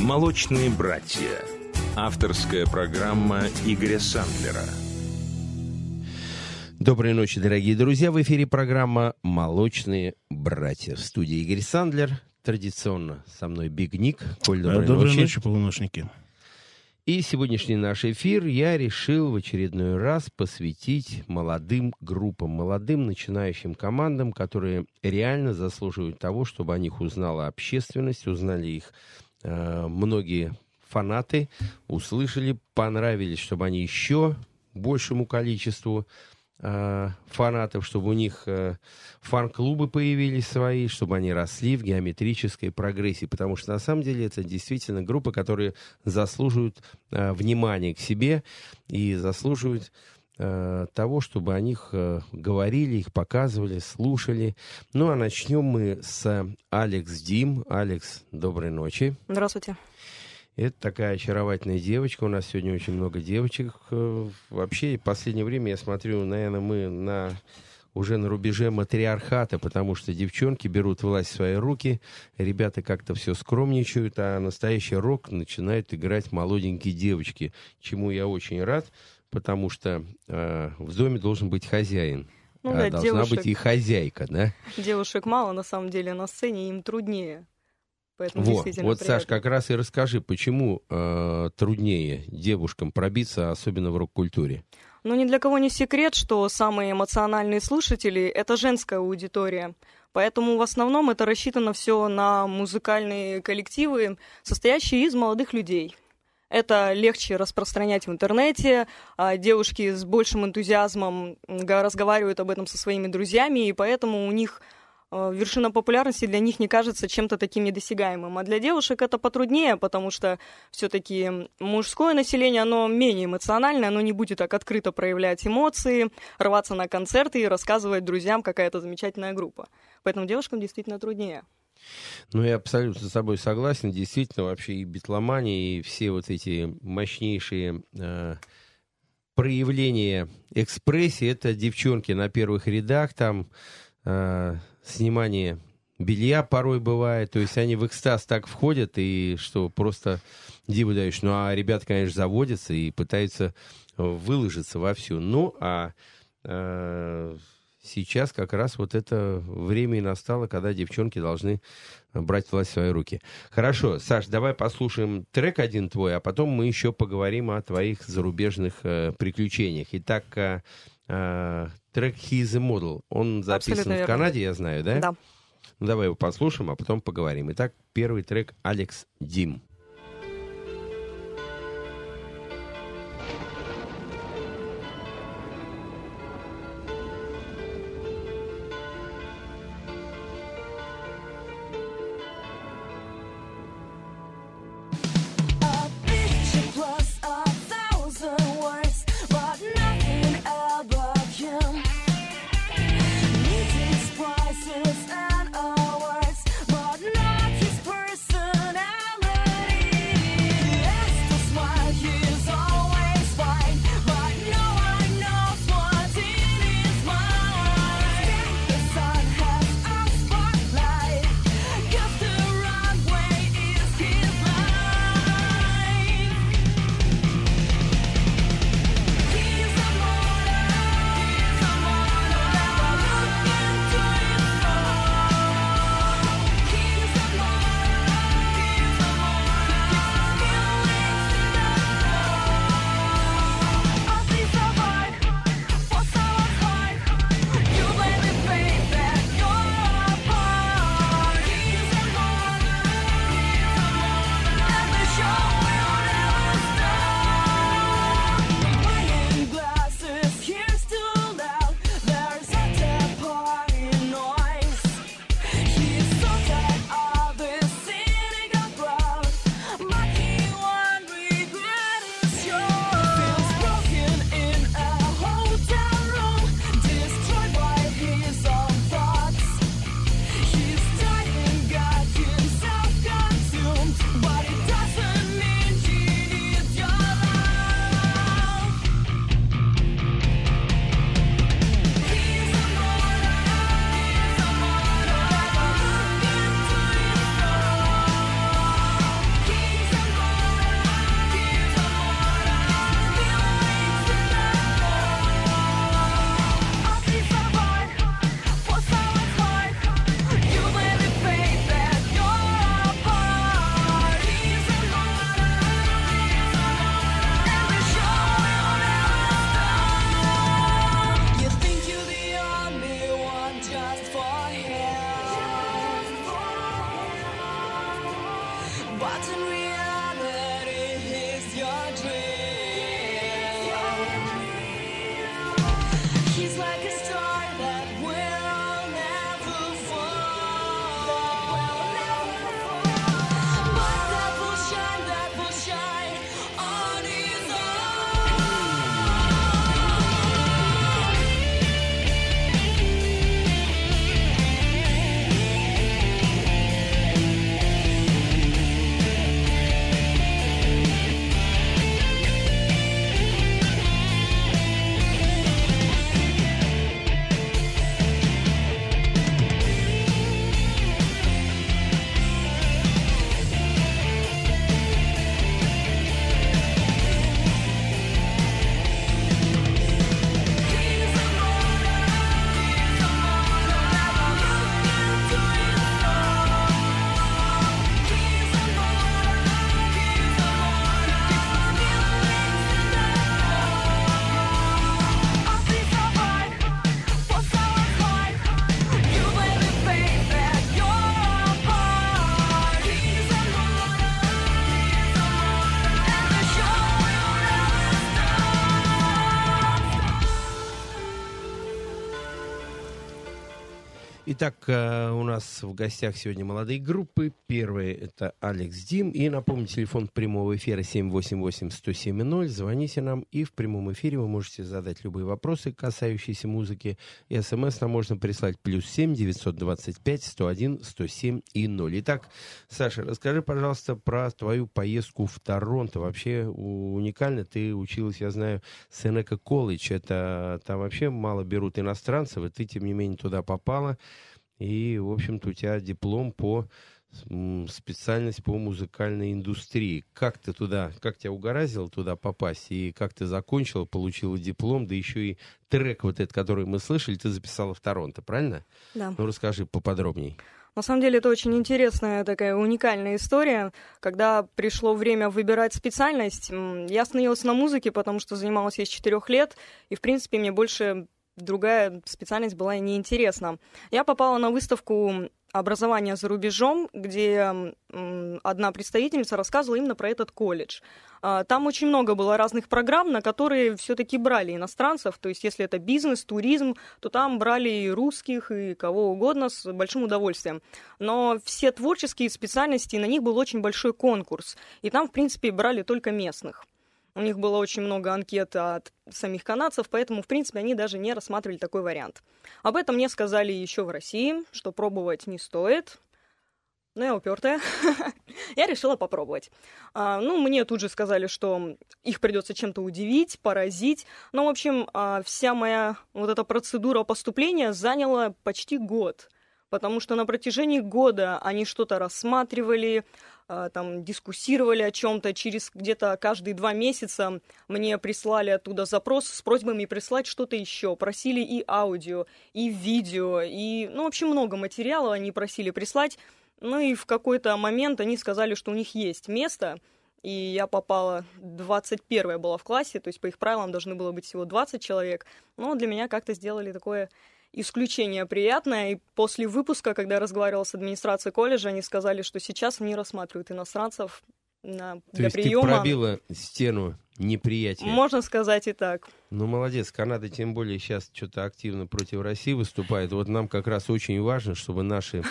«Молочные братья». Авторская программа Игоря Сандлера. Доброй ночи, дорогие друзья. В эфире программа «Молочные братья». В студии Игорь Сандлер. Традиционно со мной Биг Ник. Коль, доброй, доброй ночи. ночи, полуношники. И сегодняшний наш эфир я решил в очередной раз посвятить молодым группам, молодым начинающим командам, которые реально заслуживают того, чтобы о них узнала общественность, узнали их многие фанаты, услышали, понравились, чтобы они еще большему количеству э, фанатов, чтобы у них э, фан-клубы появились свои, чтобы они росли в геометрической прогрессии, потому что на самом деле это действительно группы, которые заслуживают э, внимания к себе и заслуживают э, того, чтобы о них э, говорили, их показывали, слушали. Ну а начнем мы с Алекс Дим. Алекс, доброй ночи. Здравствуйте. Это такая очаровательная девочка. У нас сегодня очень много девочек. Э, Вообще, в последнее время я смотрю, наверное, мы на уже на рубеже матриархата, потому что девчонки берут власть в свои руки, ребята как-то все скромничают, а настоящий рок начинают играть молоденькие девочки, чему я очень рад, потому что э, в доме должен быть хозяин. Ну да, должна девушек. быть и хозяйка, да? Девушек мало, на самом деле, на сцене им труднее. Поэтому Во, вот, Саш, как раз и расскажи, почему э, труднее девушкам пробиться, особенно в рок-культуре? Ну, ни для кого не секрет, что самые эмоциональные слушатели — это женская аудитория. Поэтому в основном это рассчитано все на музыкальные коллективы, состоящие из молодых людей. Это легче распространять в интернете, а девушки с большим энтузиазмом разговаривают об этом со своими друзьями, и поэтому у них э, вершина популярности для них не кажется чем-то таким недосягаемым. А для девушек это потруднее, потому что все-таки мужское население, оно менее эмоциональное, оно не будет так открыто проявлять эмоции, рваться на концерты и рассказывать друзьям, какая это замечательная группа. Поэтому девушкам действительно труднее. Ну, я абсолютно с тобой согласен. Действительно, вообще и битломания, и все вот эти мощнейшие э, проявления экспрессии, это девчонки на первых рядах, там э, снимание белья порой бывает, то есть они в экстаз так входят, и что просто диву даешь. Ну, а ребята, конечно, заводятся и пытаются выложиться вовсю. Ну, а э, сейчас как раз вот это время и настало, когда девчонки должны брать власть в свои руки. Хорошо, Саш, давай послушаем трек один твой, а потом мы еще поговорим о твоих зарубежных э, приключениях. Итак, э, э, трек «He is a Model», он записан Абсолютно в верно. Канаде, я знаю, да? Да. Ну, давай его послушаем, а потом поговорим. Итак, первый трек «Алекс Дим». Итак, э, у нас в гостях сегодня молодые группы. Первый это Алекс Дим. И напомню, телефон прямого эфира 788-107-0. Звоните нам. И в прямом эфире вы можете задать любые вопросы, касающиеся музыки. И смс нам можно прислать плюс 7 925 101 107 и 0. Итак, Саша, расскажи, пожалуйста, про твою поездку в Торонто. Вообще уникально. Ты училась, я знаю, Сенека колледж. Это там вообще мало берут иностранцев, и ты, тем не менее, туда попала. И, в общем-то, у тебя диплом по специальность по музыкальной индустрии. Как ты туда, как тебя угораздило туда попасть? И как ты закончила, получила диплом, да еще и трек вот этот, который мы слышали, ты записала в Торонто, правильно? Да. Ну, расскажи поподробней. На самом деле это очень интересная такая уникальная история. Когда пришло время выбирать специальность, я остановилась на музыке, потому что занималась я с четырех лет, и, в принципе, мне больше другая специальность была неинтересна. Я попала на выставку образования за рубежом, где одна представительница рассказывала именно про этот колледж. А, Там очень много было разных программ, на которые все-таки брали иностранцев. То есть, если это бизнес, туризм, то там брали и русских, и кого угодно с большим удовольствием. Но все творческие специальности, на них был очень большой конкурс. И там, в принципе, брали только местных. У них было очень много анкет от самих канадцев, поэтому, в принципе, они даже не рассматривали такой вариант. Об этом мне сказали еще в России, что пробовать не стоит. Но я упертая. я решила попробовать. А, ну, мне тут же сказали, что их придется чем-то удивить, поразить. Ну, в общем, а, вся моя вот эта процедура поступления заняла почти год. Потому что на протяжении года они что-то рассматривали, там дискуссировали о чем-то. Через где-то каждые два месяца мне прислали оттуда запрос с просьбами прислать что-то еще. Просили и аудио, и видео, и, ну, в общем, много материала они просили прислать. Ну и в какой-то момент они сказали, что у них есть место, и я попала, 21 была в классе, то есть по их правилам должны было быть всего 20 человек, но для меня как-то сделали такое исключение приятное, и после выпуска, когда я разговаривала с администрацией колледжа, они сказали, что сейчас не рассматривают иностранцев на, То для есть приема. ты пробила стену неприятия. Можно сказать и так. Ну, молодец. Канада, тем более, сейчас что-то активно против России выступает. Вот нам как раз очень важно, чтобы наши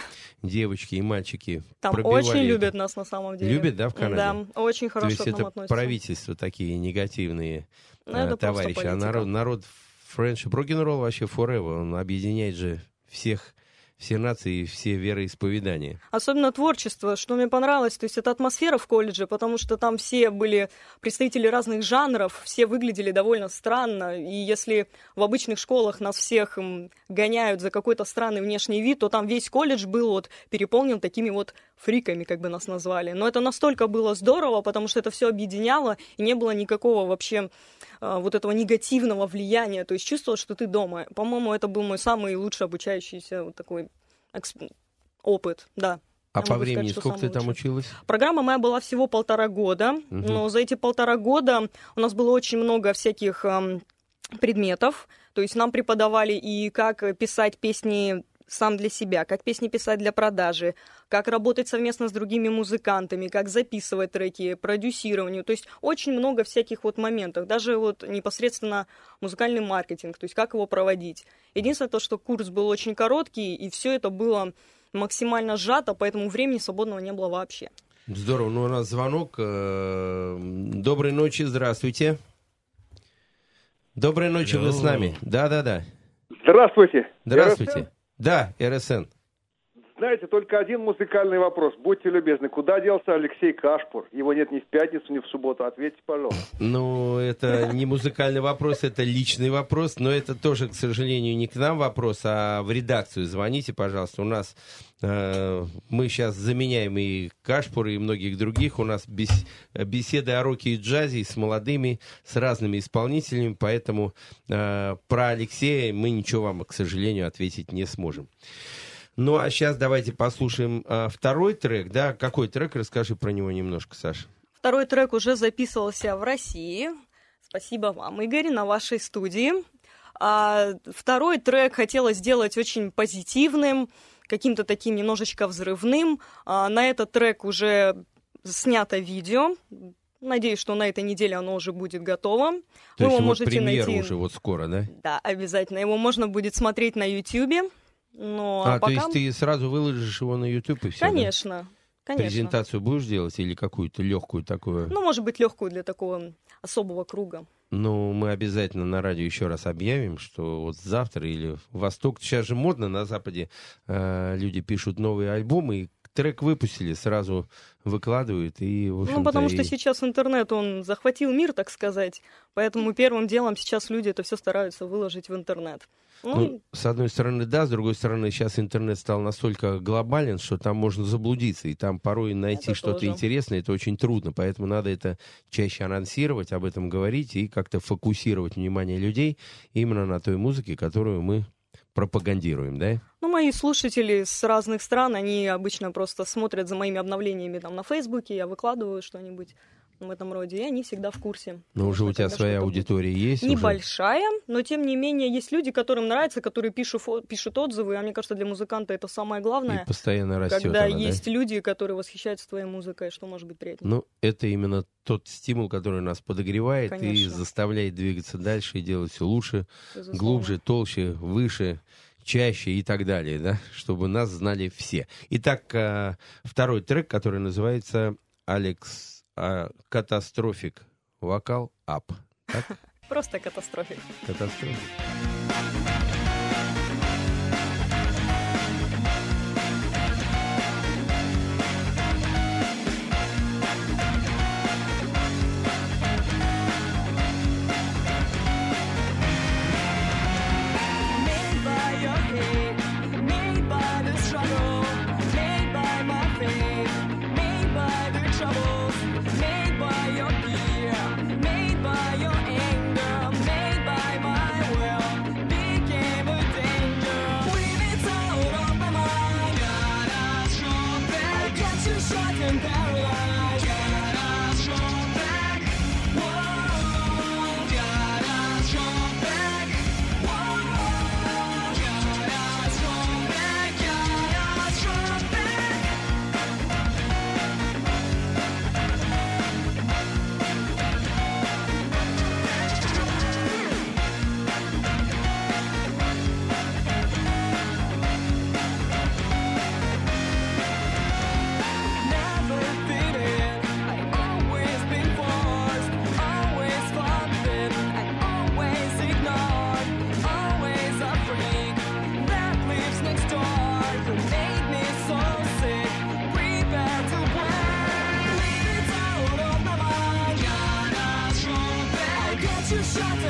девочки и мальчики Там очень это. любят нас на самом деле. Любят, да, в Канаде? Да, очень То хорошо есть к нам это относятся. правительство такие негативные Ну, просто товарищи. А народ, народ френдшип, рок-н-ролл вообще forever. Он объединяет же всех, все нации и все вероисповедания. Особенно творчество, что мне понравилось, то есть это атмосфера в колледже, потому что там все были представители разных жанров, все выглядели довольно странно, и если в обычных школах нас всех гоняют за какой-то странный внешний вид, то там весь колледж был вот переполнен такими вот фриками, как бы нас назвали. Но это настолько было здорово, потому что это все объединяло, и не было никакого вообще а, вот этого негативного влияния, то есть чувствовал, что ты дома. По-моему, это был мой самый лучший обучающийся вот такой эксп- опыт, да. А по сказать, времени что сколько ты там училась? Программа моя была всего полтора года, Мгм. но за эти полтора года у нас было очень много всяких предметов. То есть нам преподавали и как писать песни сам для себя, как песни писать для продажи, как работать совместно с другими музыкантами, как записывать треки, продюсированию. То есть очень много всяких вот моментов. Даже вот непосредственно музыкальный маркетинг, то есть как его проводить. Единственное то, что курс был очень короткий, и все это было максимально сжато, поэтому времени свободного не было вообще. Здорово. Ну, у нас звонок. Э, Доброй ночи, здравствуйте. Доброй ночи, вы с нами. Да-да-да. Здравствуйте. Здравствуйте. Да, РСН. Знаете, только один музыкальный вопрос. Будьте любезны, куда делся Алексей Кашпур? Его нет ни в пятницу, ни в субботу. Ответьте, пожалуйста. Ну, это не музыкальный вопрос, это личный вопрос, но это тоже, к сожалению, не к нам вопрос, а в редакцию. Звоните, пожалуйста. У нас э, мы сейчас заменяем и Кашпура, и многих других. У нас бес- беседы о роке и джазе с молодыми, с разными исполнителями, поэтому э, про Алексея мы ничего вам, к сожалению, ответить не сможем. Ну, а сейчас давайте послушаем э, второй трек, да? Какой трек? Расскажи про него немножко, Саша. Второй трек уже записывался в России. Спасибо вам, Игорь, на вашей студии. А второй трек хотелось сделать очень позитивным, каким-то таким немножечко взрывным. А на этот трек уже снято видео. Надеюсь, что на этой неделе оно уже будет готово. То Вы есть его вот можете премьера найти. уже вот скоро, да? Да, обязательно. Его можно будет смотреть на YouTube. Но А, пока... то есть ты сразу выложишь его на YouTube и все? Конечно, конечно. Презентацию будешь делать или какую-то легкую такую? Ну, может быть, легкую для такого особого круга. Ну, мы обязательно на радио еще раз объявим, что вот завтра или Восток, сейчас же модно на Западе, э, люди пишут новые альбомы, и трек выпустили, сразу выкладывают, и, в Ну, потому что сейчас интернет, он захватил мир, так сказать. Поэтому первым делом сейчас люди это все стараются выложить в интернет. Ну, Ну, с одной стороны, да, с другой стороны, сейчас интернет стал настолько глобален, что там можно заблудиться, и там порой найти что-то интересное, это очень трудно, поэтому надо это чаще анонсировать, об этом говорить и как-то фокусировать внимание людей именно на той музыке, которую мы пропагандируем, да? Ну, мои слушатели с разных стран, они обычно просто смотрят за моими обновлениями там на Фейсбуке, я выкладываю что-нибудь в этом роде, и они всегда в курсе. Но уже у тебя своя аудитория есть уже? Небольшая, но тем не менее есть люди, которым нравится, которые пишут, пишут отзывы, а мне кажется, для музыканта это самое главное. И постоянно растет когда она, да? есть люди, которые восхищаются твоей музыкой, что может быть приятнее. Ну, это именно тот стимул, который нас подогревает и Конечно. заставляет двигаться дальше и делать все лучше, безусловно. глубже, толще, выше, чаще и так далее, да, чтобы нас знали все. Итак, э, второй трек, который называется «Алекс э, Катастрофик Вокал Ап». Просто катастрофик. Катастрофик.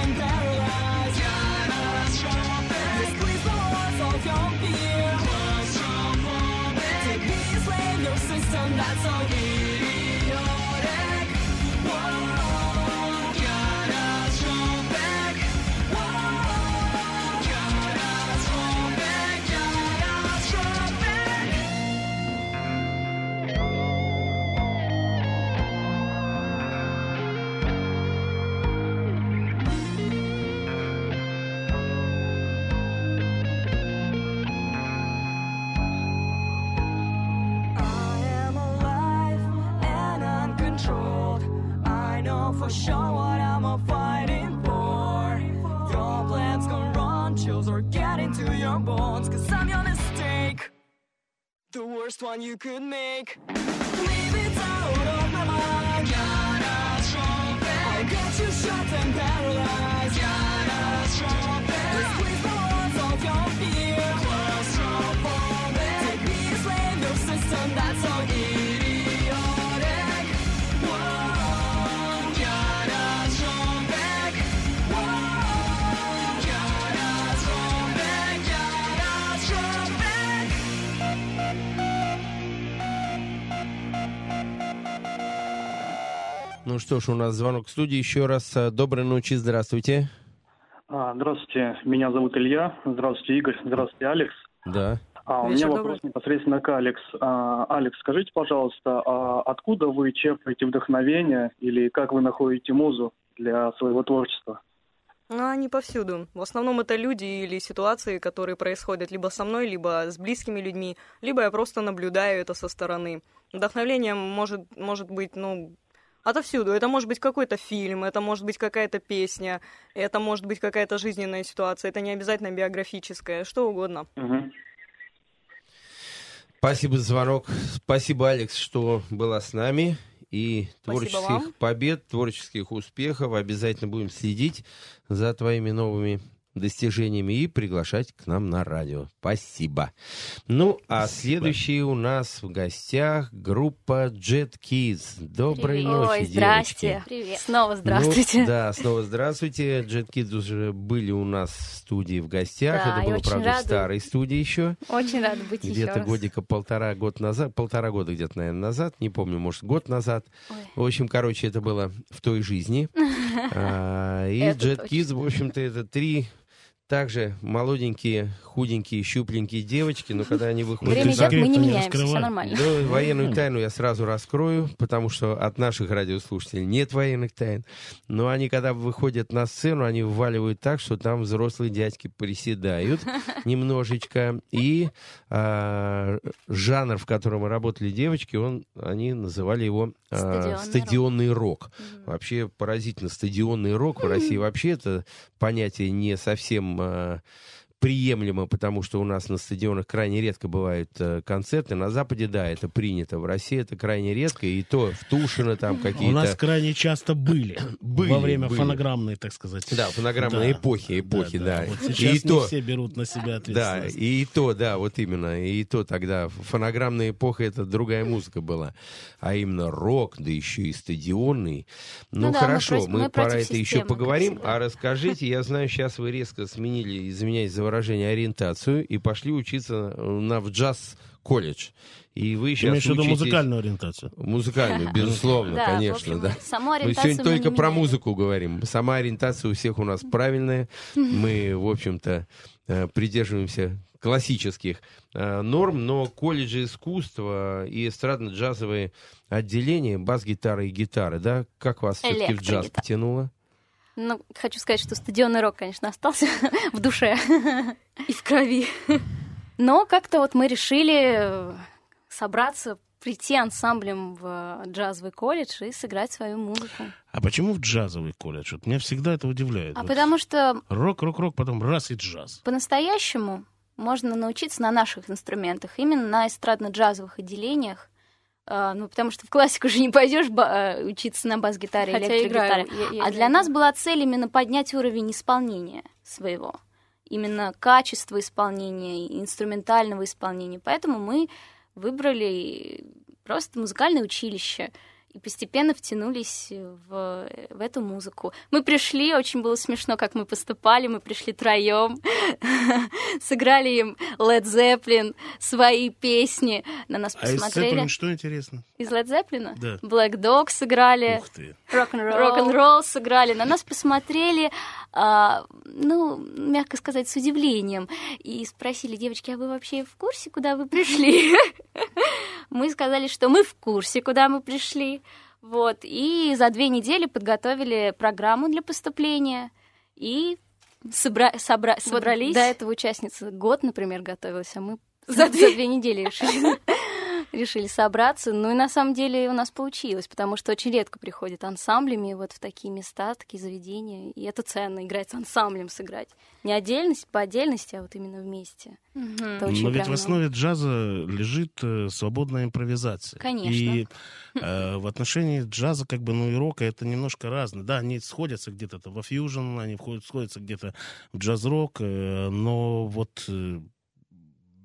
And one you could make. Ну что ж, у нас звонок в студии. Еще раз э, доброй ночи, здравствуйте. А, Здравствуйте, меня зовут Илья. Здравствуйте, Игорь. Здравствуйте, Алекс. Да. А, у меня добрый. вопрос непосредственно к Алекс. А, Алекс, скажите, пожалуйста, а откуда вы черпаете вдохновение или как вы находите музу для своего творчества? Ну, они повсюду. В основном это люди или ситуации, которые происходят либо со мной, либо с близкими людьми, либо я просто наблюдаю это со стороны. Вдохновение может, может быть, ну, отовсюду. Это может быть какой-то фильм, это может быть какая-то песня, это может быть какая-то жизненная ситуация, это не обязательно биографическая, что угодно. Спасибо за звонок. Спасибо, Алекс, что была с нами. И творческих побед, творческих успехов. Обязательно будем следить за твоими новыми достижениями и приглашать к нам на радио. Спасибо. Ну, а следующий у нас в гостях группа Jet Kids. Доброй Привет. ночи, Ой, девочки. здрасте. Привет. Снова здравствуйте. Ну, да, снова здравствуйте. Jet Kids уже были у нас в студии в гостях. Да, Это было, правда, в рада. старой студии еще. Очень рада быть еще Где-то годика полтора год назад, полтора года где-то, наверное, назад, не помню, может, год назад. Ой. В общем, короче, это было в той жизни. А, И Jet. Kids, в общем-то, это три также молоденькие, худенькие, щупленькие девочки, но когда они выходят... Время идет, мы не меняемся, все нормально. да, военную тайну я сразу раскрою, потому что от наших радиослушателей нет военных тайн. Но они, когда выходят на сцену, они вваливают так, что там взрослые дядьки приседают немножечко. И а, жанр, в котором работали девочки, он, они называли его а, Стадионный стадионный рок. Вообще поразительно, стадионный рок в России вообще это понятие не совсем а, приемлемо, потому что у нас на стадионах крайне редко бывают э, концерты. На Западе, да, это принято. В России это крайне редко. И то в Тушино там У нас какие-то... крайне часто были, Были, во время были. фонограммной, так сказать. Да, фонограммные Да. эпохи, эпохи, да. Вот И сейчас не то- все берут на себя Да, ответственность. и то, да, вот именно. И то тогда фонограммная эпоха это другая музыка была. А именно рок, да еще и стадионный. Ну, Ну да, хорошо, мы, мы про это еще системы, как поговорим. А расскажите, я знаю, сейчас вы резко сменили, извиняюсь за выражение, ориентацию и пошли учиться на в джаз-колледж. И вы Ты сейчас имеешь в виду музыкальную ориентацию? Музыкальную, безусловно, Да, конечно, общем, да. Саму Мы сегодня только про меняем. музыку говорим. Сама ориентация у всех у нас правильная. Мы, в общем-то, э, придерживаемся классических э, норм, но колледжи искусства и эстрадно-джазовые отделения, бас-гитары и гитары, да, как вас все-таки в джаз потянуло? Ну, хочу сказать, что стадионный рок, конечно, остался в душе. И в крови. Но как-то вот мы решили э, собраться, прийти ансамблем в джазовый колледж и сыграть свою музыку. А почему в джазовый колледж? Вот меня всегда это удивляет. А Вот потому что Рок, рок, рок, потом раз и джаз. по-настоящему можно научиться на наших инструментах, именно на эстрадно-джазовых отделениях. А, ну, потому что в классику же не пойдешь учиться на бас-гитаре, Хотя играю. электрогитаре. Я- я А играю. для нас была цель именно поднять уровень исполнения своего. Именно качество исполнения, инструментального исполнения. Поэтому мы выбрали просто музыкальное училище и постепенно втянулись в, в эту музыку. Мы пришли, очень было смешно, как мы поступали, мы пришли троем, сыграли им Led Zeppelin, свои песни, на нас А из посмотрели. Zeppelin что интересно? Из Led Zeppelin? Да. Black Dog сыграли. Ух ты. Рок-н-ролл сыграли. На нас посмотрели, а, ну, мягко сказать, с удивлением. И спросили, девочки, а вы вообще в курсе, куда вы пришли? Мы сказали, что мы в курсе, куда мы пришли. Вот. И за две недели подготовили программу для поступления. И собра- собра- Вот собрались. до До этого участница год, например, готовилась, а мы за две, недели решили. решили собраться. Ну и на самом деле у нас получилось, потому что очень редко приходят ансамблями вот в такие места, такие заведения. И это ценно, играть с ансамблем, сыграть. Не отдельность по отдельности, а вот именно вместе. Это очень Но ведь в основе джаза лежит э, свободная импровизация. Конечно. И э, в отношении джаза, как бы, ну и рока, это немножко разное. Да, они сходятся где-то во фьюжн, они входят, сходятся где-то в джаз-рок, э, но вот э,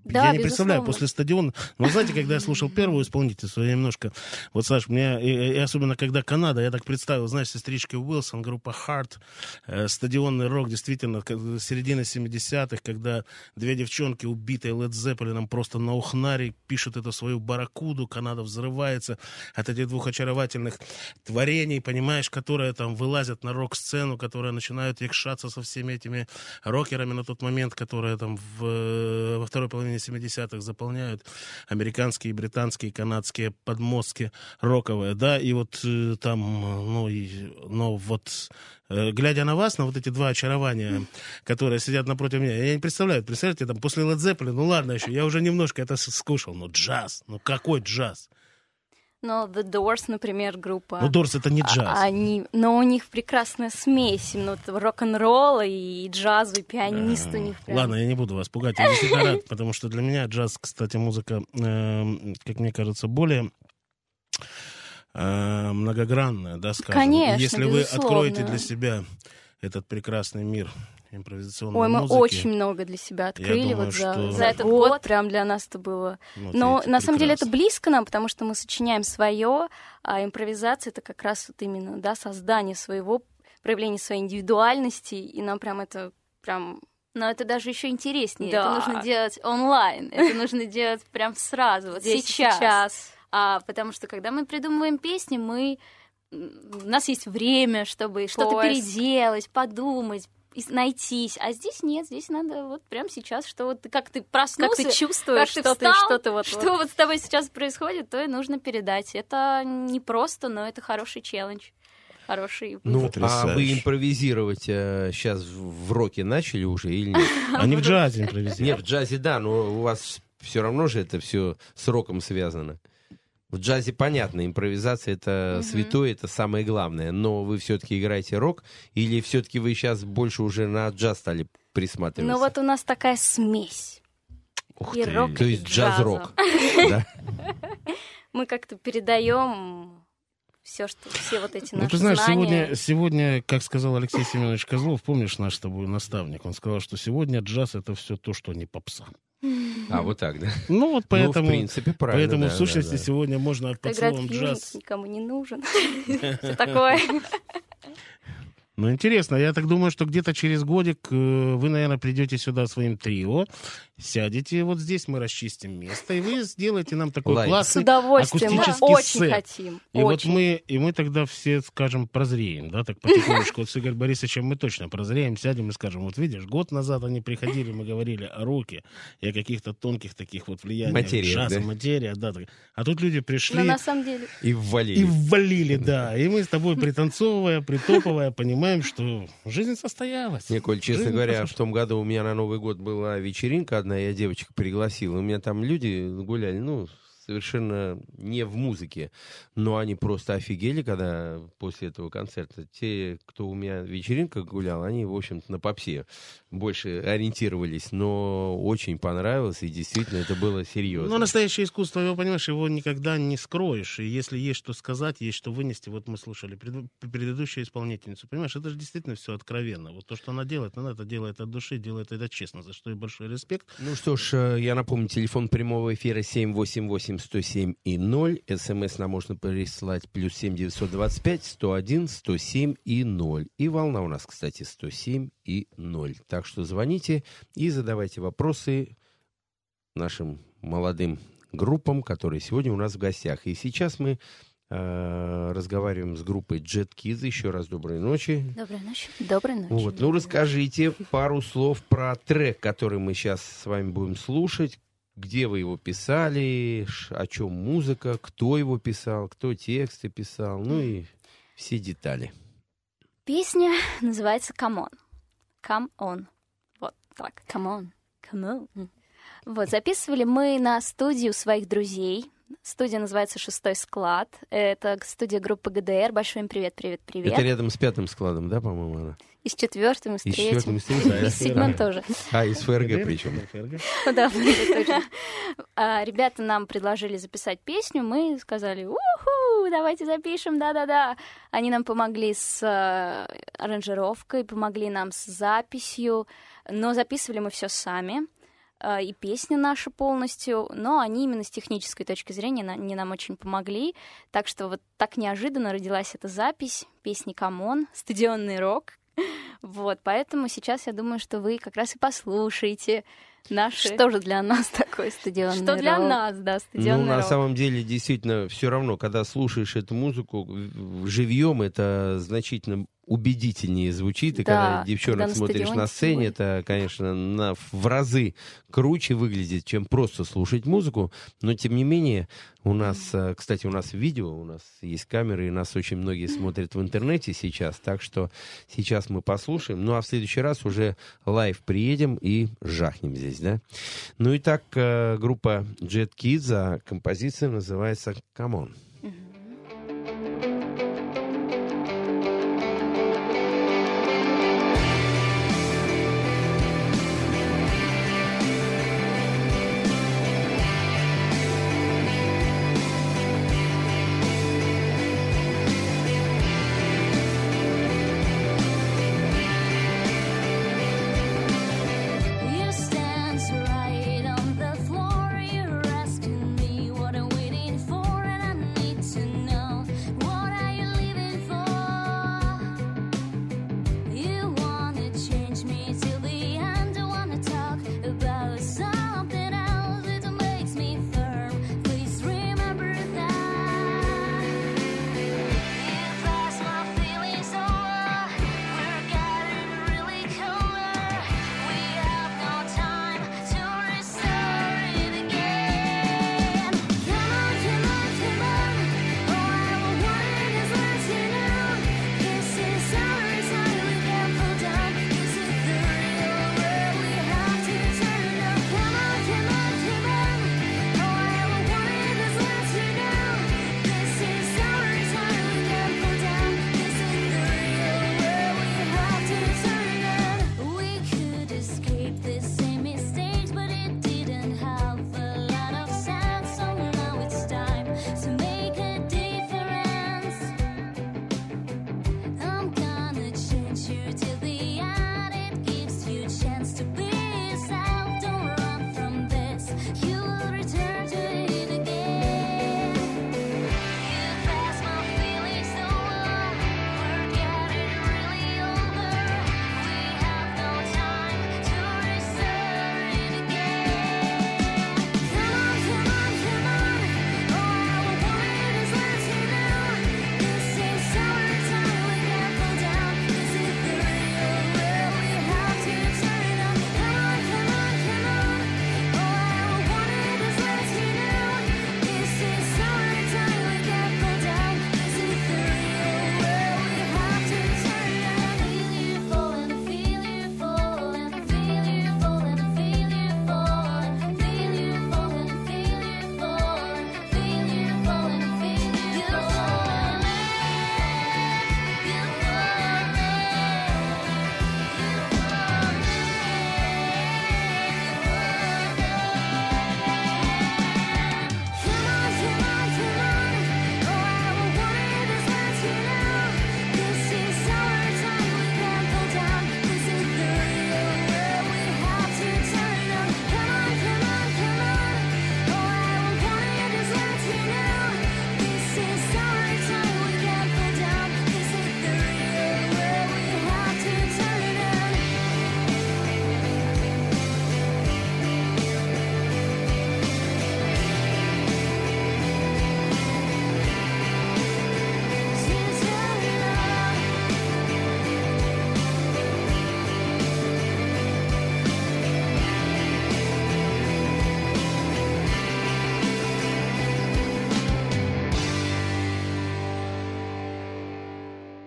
Да, я не представляю, безусловно. после стадиона... Но знаете, когда я слушал первую исполнительницу, я немножко... Вот, Саш, мне... И, и особенно, когда Канада, я так представил, знаешь, сестрички Уилсон, группа Heart, э, стадионный рок, действительно, середина 70-х, когда две девчонки, убитые Led Zeppelin, просто на ухнаре пишут эту свою барракуду, Канада взрывается от этих двух очаровательных творений, понимаешь, которые там вылазят на рок-сцену, которые начинают якшаться со всеми этими рокерами на тот момент, которые там в, э, во второй половине 70-х заполняют американские, британские, канадские подмостки роковые, да, и вот э, там, ну, и, но вот э, глядя на вас, на вот эти два очарования, которые сидят напротив меня, я не представляю, представляете, там после Led Zeppelin, ну ладно еще, я уже немножко это скушал, но джаз, ну какой джаз? Но The Doors, например, группа. Ну, Дорс это не джаз. А- Они, но у них прекрасная смесь, ну, вот рок-н-ролла и джаза, и пианист у них прям. Ладно, я не буду вас пугать, я действительно рад, потому что для меня джаз, кстати, музыка, эм, как мне кажется, более э, многогранная, да, скажем. Конечно, Если вы откроете для себя этот прекрасный мир импровизационной Ой, мы музыки, очень много для себя открыли думаю, вот за, что- за этот год. Прям для нас это было. ну, Но это на самом деле это близко нам, потому что мы сочиняем свое, а импровизация это как раз вот именно да, создание своего, проявление своей индивидуальности, и нам прям это прям Но это даже еще интереснее. Да. Это нужно делать онлайн. Это нужно делать прям сразу, вот здесь сейчас. сейчас. А, потому что когда мы придумываем песни, мы у нас есть время, чтобы что-то переделать, подумать, найтись. А здесь нет, здесь надо вот прямо сейчас, что вот как ты Как проснулся, ты чувствуешь, как ты что ты встал, что-то вот, что вот с тобой сейчас происходит, то и нужно передать. Это не просто, но это хороший челлендж. Хороший Ну, а вы импровизировать сейчас в в роке начали уже или нет? Они в джазе импровизируют. Нет, в джазе да, но у вас все равно же это все с роком связано. В джазе понятно, импровизация это святое, это самое главное. Но вы все-таки играете рок, или все-таки вы сейчас больше уже на джаз стали присматриваться? Ну вот у нас такая смесь. Ух и ты. рок, То есть джаз-рок. да? Мы как-то передаем все, что все вот эти Ну, наши ты знаешь, знания. сегодня, сегодня, как сказал Алексей Семенович Козлов, помнишь наш с тобой наставник, он сказал, что сегодня джаз это все то, что не попса. А, вот так, да? Ну вот поэтому, ну, в принципе, правильно. поэтому да, в сущности да, да. сегодня можно под словом джаз. никому не нужен. Все такое. Ну интересно, я так думаю, что где-то через годик э, вы, наверное, придете сюда своим трио, сядете вот здесь, мы расчистим место, и вы сделаете нам такой Лайк. С классный удовольствием. Мы акустический очень сет. хотим. И вот очень. мы, и мы тогда все, скажем, прозреем, да, так потихонечку. Вот с Игорем Борисовичем мы точно прозреем, сядем и скажем, вот видишь, год назад они приходили, мы говорили о роке и о каких-то тонких таких вот влияниях Материях, джаза, да? материя, да. так. А тут люди Но пришли на самом деле И ввалили. и ввалили, да. И мы с тобой, пританцовывая, притопывая, понимаем, что жизнь состоялась. Не, Коль, честно Жизнь говоря, в том году у меня на Новый год была вечеринка одна, я девочек пригласил. У меня там люди гуляли, ну, совершенно не в музыке, но они просто офигели, когда после этого концерта. Те, кто у меня вечеринка гулял, они, в общем-то, на попсе больше ориентировались, но очень понравилось, и действительно это было серьезно. Но настоящее искусство, его, понимаешь, его никогда не скроешь. И если есть что сказать, есть что вынести, вот мы слушали пред- предыдущую исполнительницу, понимаешь, это же действительно все откровенно. Вот то, что она делает, она это делает от души, делает это честно, за что и большой респект. Ну что ж, э, я напомню, телефон прямого эфира 788-107 и 0. СМС нам можно прислать плюс 7 925 101 107 и 0. И волна у нас, кстати, 107 и 0. Так что звоните и задавайте вопросы нашим молодым группам, которые сегодня у нас в гостях. И сейчас мы э, разговариваем с группой Jet Kids. Еще раз доброй ночи. Доброй ночи. доброй ночи. Вот, ну расскажите пару слов про трек, который мы сейчас с вами будем слушать. Где вы его писали, о чем музыка, кто его писал, кто тексты писал, ну и все детали. Песня называется «Come on». «Come on». Вот так. Come on. Come on. Вот, записывали мы на студию своих друзей. Студия называется «Шестой склад». Это студия группы ГДР. Большой им привет, привет, привет. Это рядом с пятым складом, да, по-моему, она? И с четвертым, и с И с третьим. четвертым, и с третьим, да? И с седьмым тоже. А, и с ФРГ причем. Да. А, Ребята нам предложили записать песню, мы сказали, уху, давайте запишем, да-да-да. Они нам помогли с э, аранжировкой, помогли нам с записью, но записывали мы все сами. Э, И песня наша полностью, но они именно с технической точки зрения на- не нам очень помогли. Так что вот так неожиданно родилась эта запись песни «Come on», стадионный рок. Вот, поэтому сейчас я думаю, что вы как раз и послушаете наши... Что же для нас такое стадионный Что для рок? нас, да, Ну, стадионный на рок. самом деле, действительно, все равно, когда слушаешь эту музыку живьем, это значительно убедительнее звучит. И Да, когда девчонок когда смотришь на сцене, это, конечно, на, в разы круче выглядит, чем просто слушать музыку. Но, тем не менее, у нас, э, кстати, у нас видео, у нас есть камеры, и нас очень многие смотрят в интернете сейчас. Так что сейчас мы послушаем. Ну, а в следующий раз уже live приедем и жахнем здесь, да? Ну и так, э, группа Jet Kids, а композиция называется «Come on».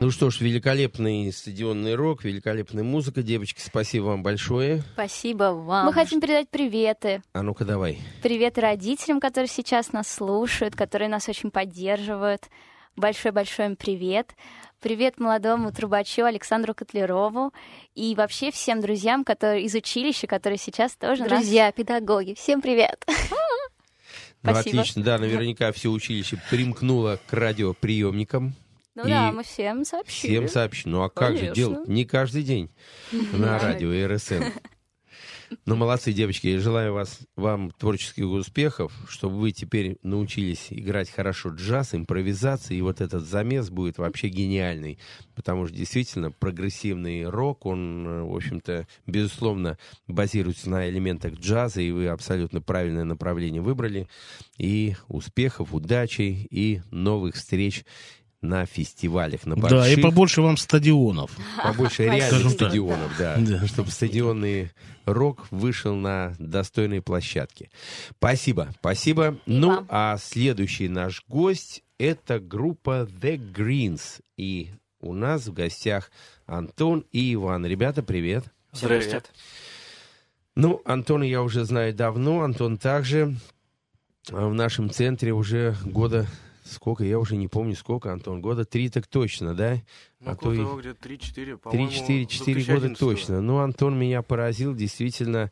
Ну что ж, великолепный стадионный рок, великолепная музыка. Девочки, спасибо вам большое. Спасибо вам. Мы хотим передать приветы. А ну-ка давай. Привет родителям, которые сейчас нас слушают, которые нас очень поддерживают. Большой-большой им привет. Привет молодому трубачу Александру Котлерову и вообще всем друзьям, которые из училища, которые сейчас тоже нас- Друзья, педагоги, всем привет. Ну, Спасибо. отлично, да, наверняка все училище примкнуло к радиоприемникам. Ну И да, мы всем сообщили. Всем сообщу. Ну а как же Конечно. делать? Не каждый день на радио РСН. Ну, молодцы, девочки. Я желаю вас, вам творческих успехов, чтобы вы теперь научились играть хорошо джаз, импровизации, и вот этот замес будет вообще гениальный. Потому что действительно прогрессивный рок, он, э, в общем-то, безусловно, базируется на элементах джаза, и вы абсолютно правильное направление выбрали. И успехов, удачи и новых встреч на фестивалях, на Да, больших и побольше вам стадионов. побольше реальных стадионов, да, Да. чтобы стадионный рок вышел на достойные площадки. Спасибо, спасибо. И ну, вам. а следующий наш гость это группа The Greens, и у нас в гостях Антон и Иван. Ребята, привет. Здрасте. Ну, Антона я уже знаю давно. Антон также а, в нашем центре уже года сколько, я уже не помню сколько, Антон, года три так точно, да? Ну, а то и где-то 3-4, по-моему. 3-4 4 года 2011 точно. Ну, Антон меня поразил действительно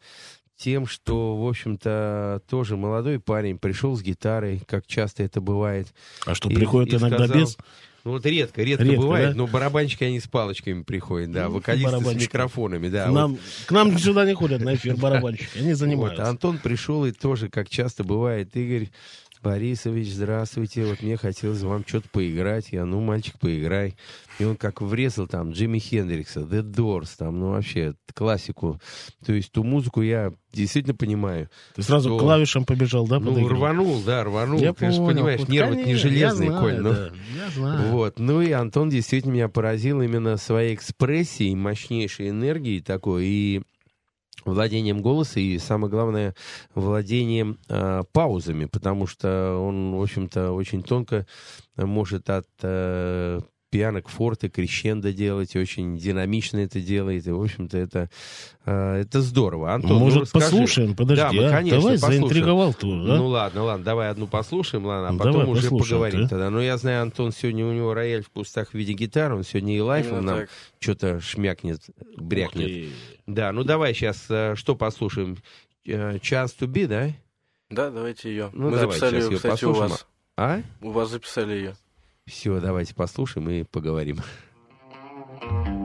тем, что, в общем-то, тоже молодой парень пришел с гитарой, как часто это бывает. А что, И- приходит и иногда сказал- без? Ну, вот редко, редко, Редко, бывает, да? но барабанщики, они с палочками приходят, да, Ну, вокалисты с микрофонами, да. К вот. нам, к нам сюда не ходят на эфир барабанщики, они Вот, занимаются. а Антон пришел и тоже, как часто бывает, Игорь Борисович, здравствуйте, вот мне хотелось вам что-то поиграть. Я, ну, мальчик, поиграй. И он как врезал там Джимми Хендрикса, The Doors, там, ну, вообще, классику. То есть ту музыку я действительно понимаю. Ты сразу что- клавишам побежал, да? Ну, рванул, да, рванул. Я Ты же понял. понимаешь, Вот, нервы не конечно, железные, я знаю, Коль. ну. да, я знаю. Вот. Ну и Антон действительно меня поразил именно своей экспрессией, мощнейшей энергией такой, и владением голоса, и самое главное, владением э, паузами, потому что он, в общем-то, очень тонко может от э, пиано к форте, крещендо делать, очень динамично это делает, и, в общем-то, это, э, это здорово. Антон, ну, Может, расскажи. послушаем? Подожди, Да, мы, а? конечно, Давай, послушаем. заинтриговал ты, да? Ну ладно, ладно, давай одну послушаем, ладно, а Ну, потом давай уже послушаем, поговорим да. тогда. Но я знаю, Антон, сегодня у него рояль в кустах в виде гитары, он сегодня и лайфом Именно нам так. что-то шмякнет, брякнет. Да, ну давай сейчас что послушаем? Э, Chance to be, да? Да, давайте ее. Ну, Мы давай, записали ее, кстати, у послушаем. вас. А? У вас записали ее. Все, давайте послушаем и поговорим. I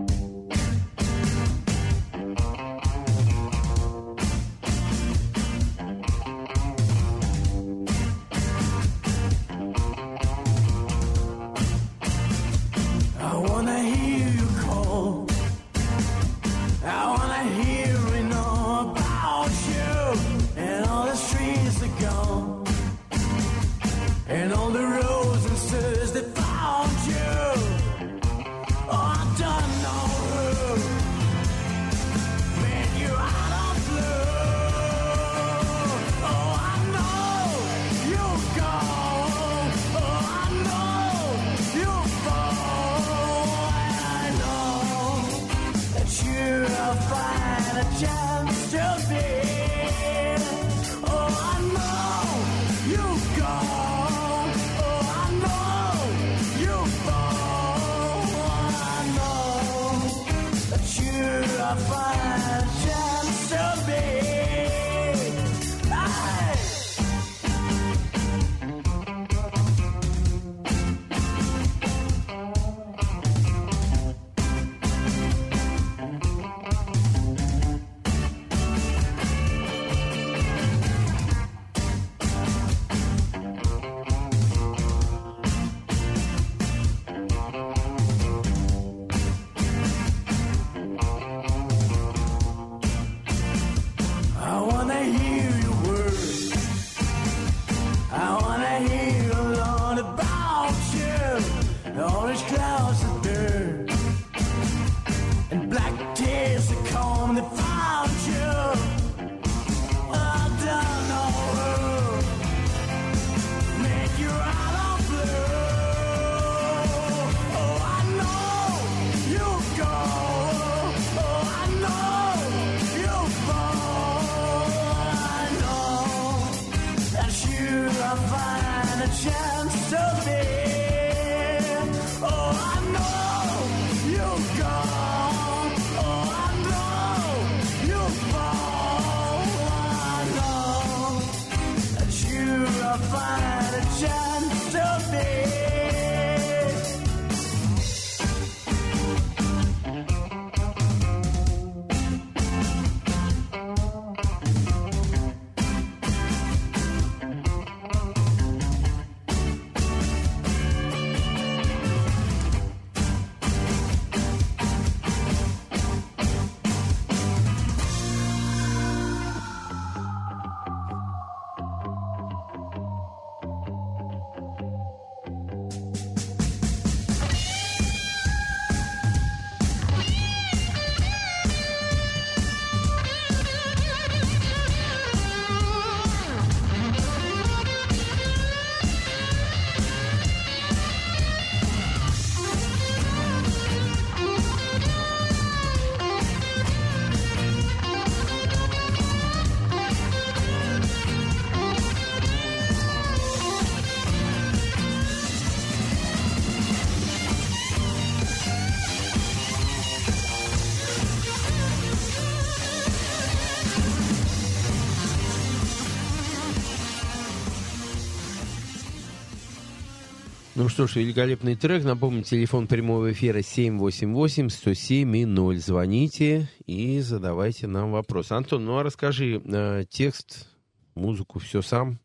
Ну что ж, великолепный трек. Напомню, телефон прямого эфира 788-107-0. Звоните и задавайте нам вопрос. Антон, ну а расскажи, э, текст, музыку, все сам?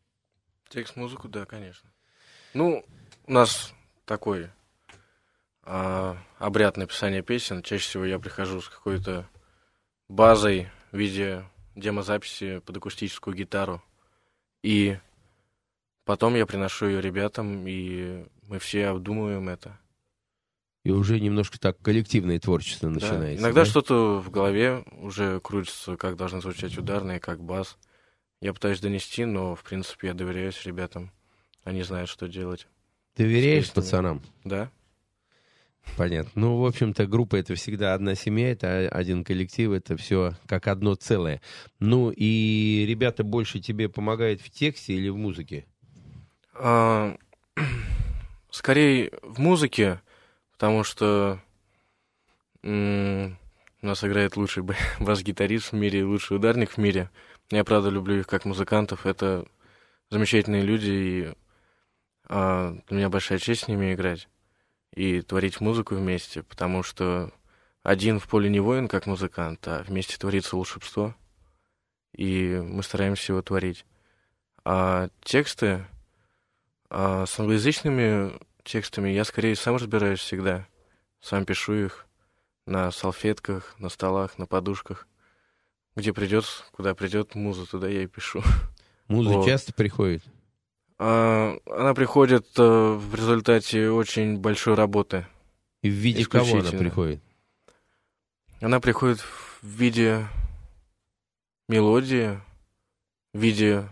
Текст, музыку, да, конечно. Ну, у нас такой а, обряд написания песен. Чаще всего я прихожу с какой-то базой в виде демозаписи под акустическую гитару. И потом я приношу ее ребятам, и мы все обдумываем это. И уже немножко так коллективное творчество Да. начинается. Иногда да? что-то в голове уже крутится, как должны звучать ударные, как бас. Я пытаюсь донести, но, в принципе, я доверяюсь ребятам. Они знают, что делать. Доверяешь пацанам? Да. Понятно. Ну, в общем-то, группа это всегда одна семья, это один коллектив, это все как одно целое. Ну, и ребята больше тебе помогают в тексте или в музыке? Скорее в музыке, потому что у нас играет лучший ба- бас-гитарист в мире, и лучший ударник в мире. Я, правда, люблю их как музыкантов. Это замечательные люди, и а, для меня большая честь с ними играть и творить музыку вместе, потому что один в поле не воин, как музыкант, а вместе творится волшебство, и мы стараемся его творить. А тексты, а с англоязычными текстами я скорее сам разбираюсь всегда. Сам пишу их на салфетках, на столах, на подушках. Где придет, куда придет муза, туда я и пишу. Муза Вот. часто приходит? А, она приходит э, в результате очень большой работы. И в виде кого она приходит? Она приходит в виде мелодии, в виде...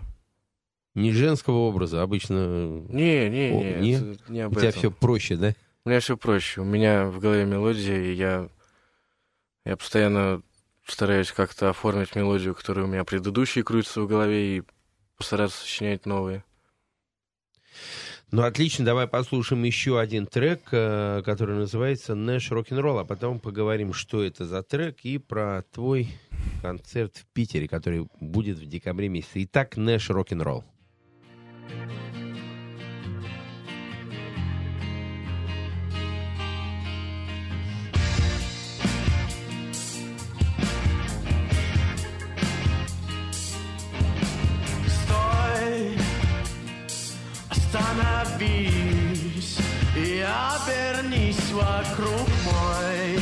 Не женского образа, обычно... Не, не, О, не, не? это не об У тебя этом. все проще, да? У меня все проще. У меня в голове мелодия, и я, я постоянно стараюсь как-то оформить мелодию, которая у меня предыдущие крутится в голове, и постараться сочинять новые. Ну, отлично, давай послушаем еще один трек, э, который называется «Нэш рок-н-ролл», а потом поговорим, что это за трек, и про твой концерт в Питере, который будет в декабре месяце. Итак, «Нэш рок-н-ролл». Остановись и обернись вокруг мой.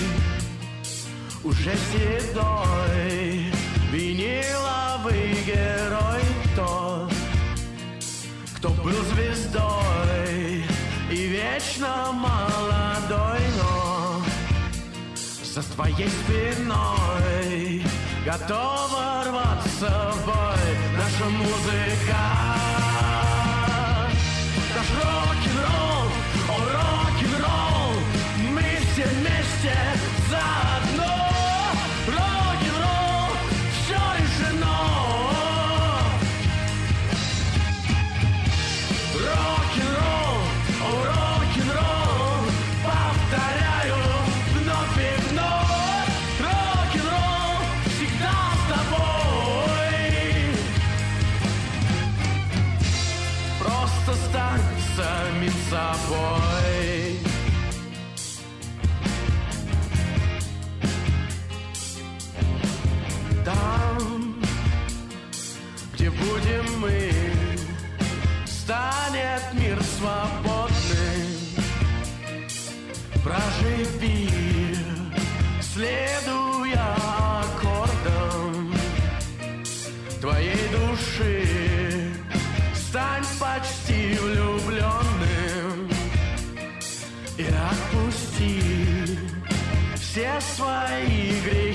Уже седой твоей спиной готова рваться в бой наша музыка. Твоей души, стань почти влюбленным и отпусти все свои грехи,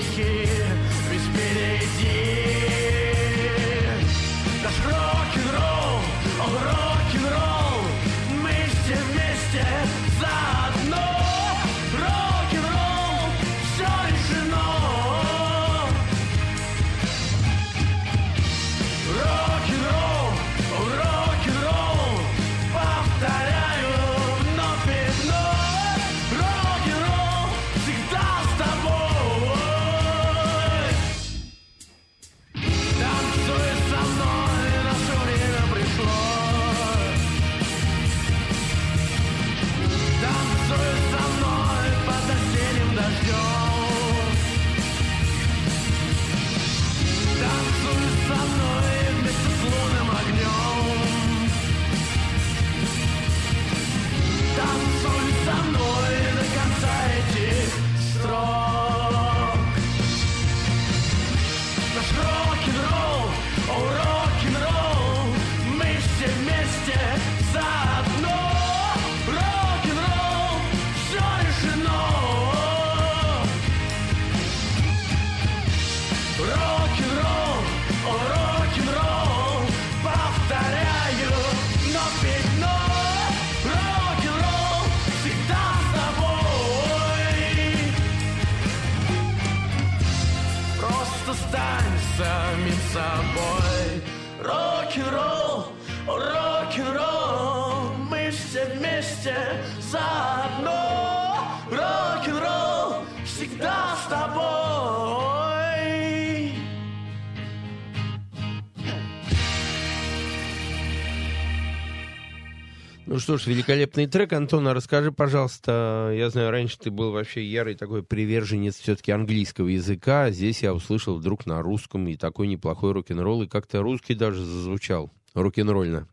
что ж, великолепный трек. Антон, а расскажи, пожалуйста, я знаю, раньше ты был вообще ярый такой приверженец все-таки английского языка. Здесь я услышал вдруг на русском и такой неплохой рок-н-ролл, и как-то русский даже зазвучал рок-н-ролльно.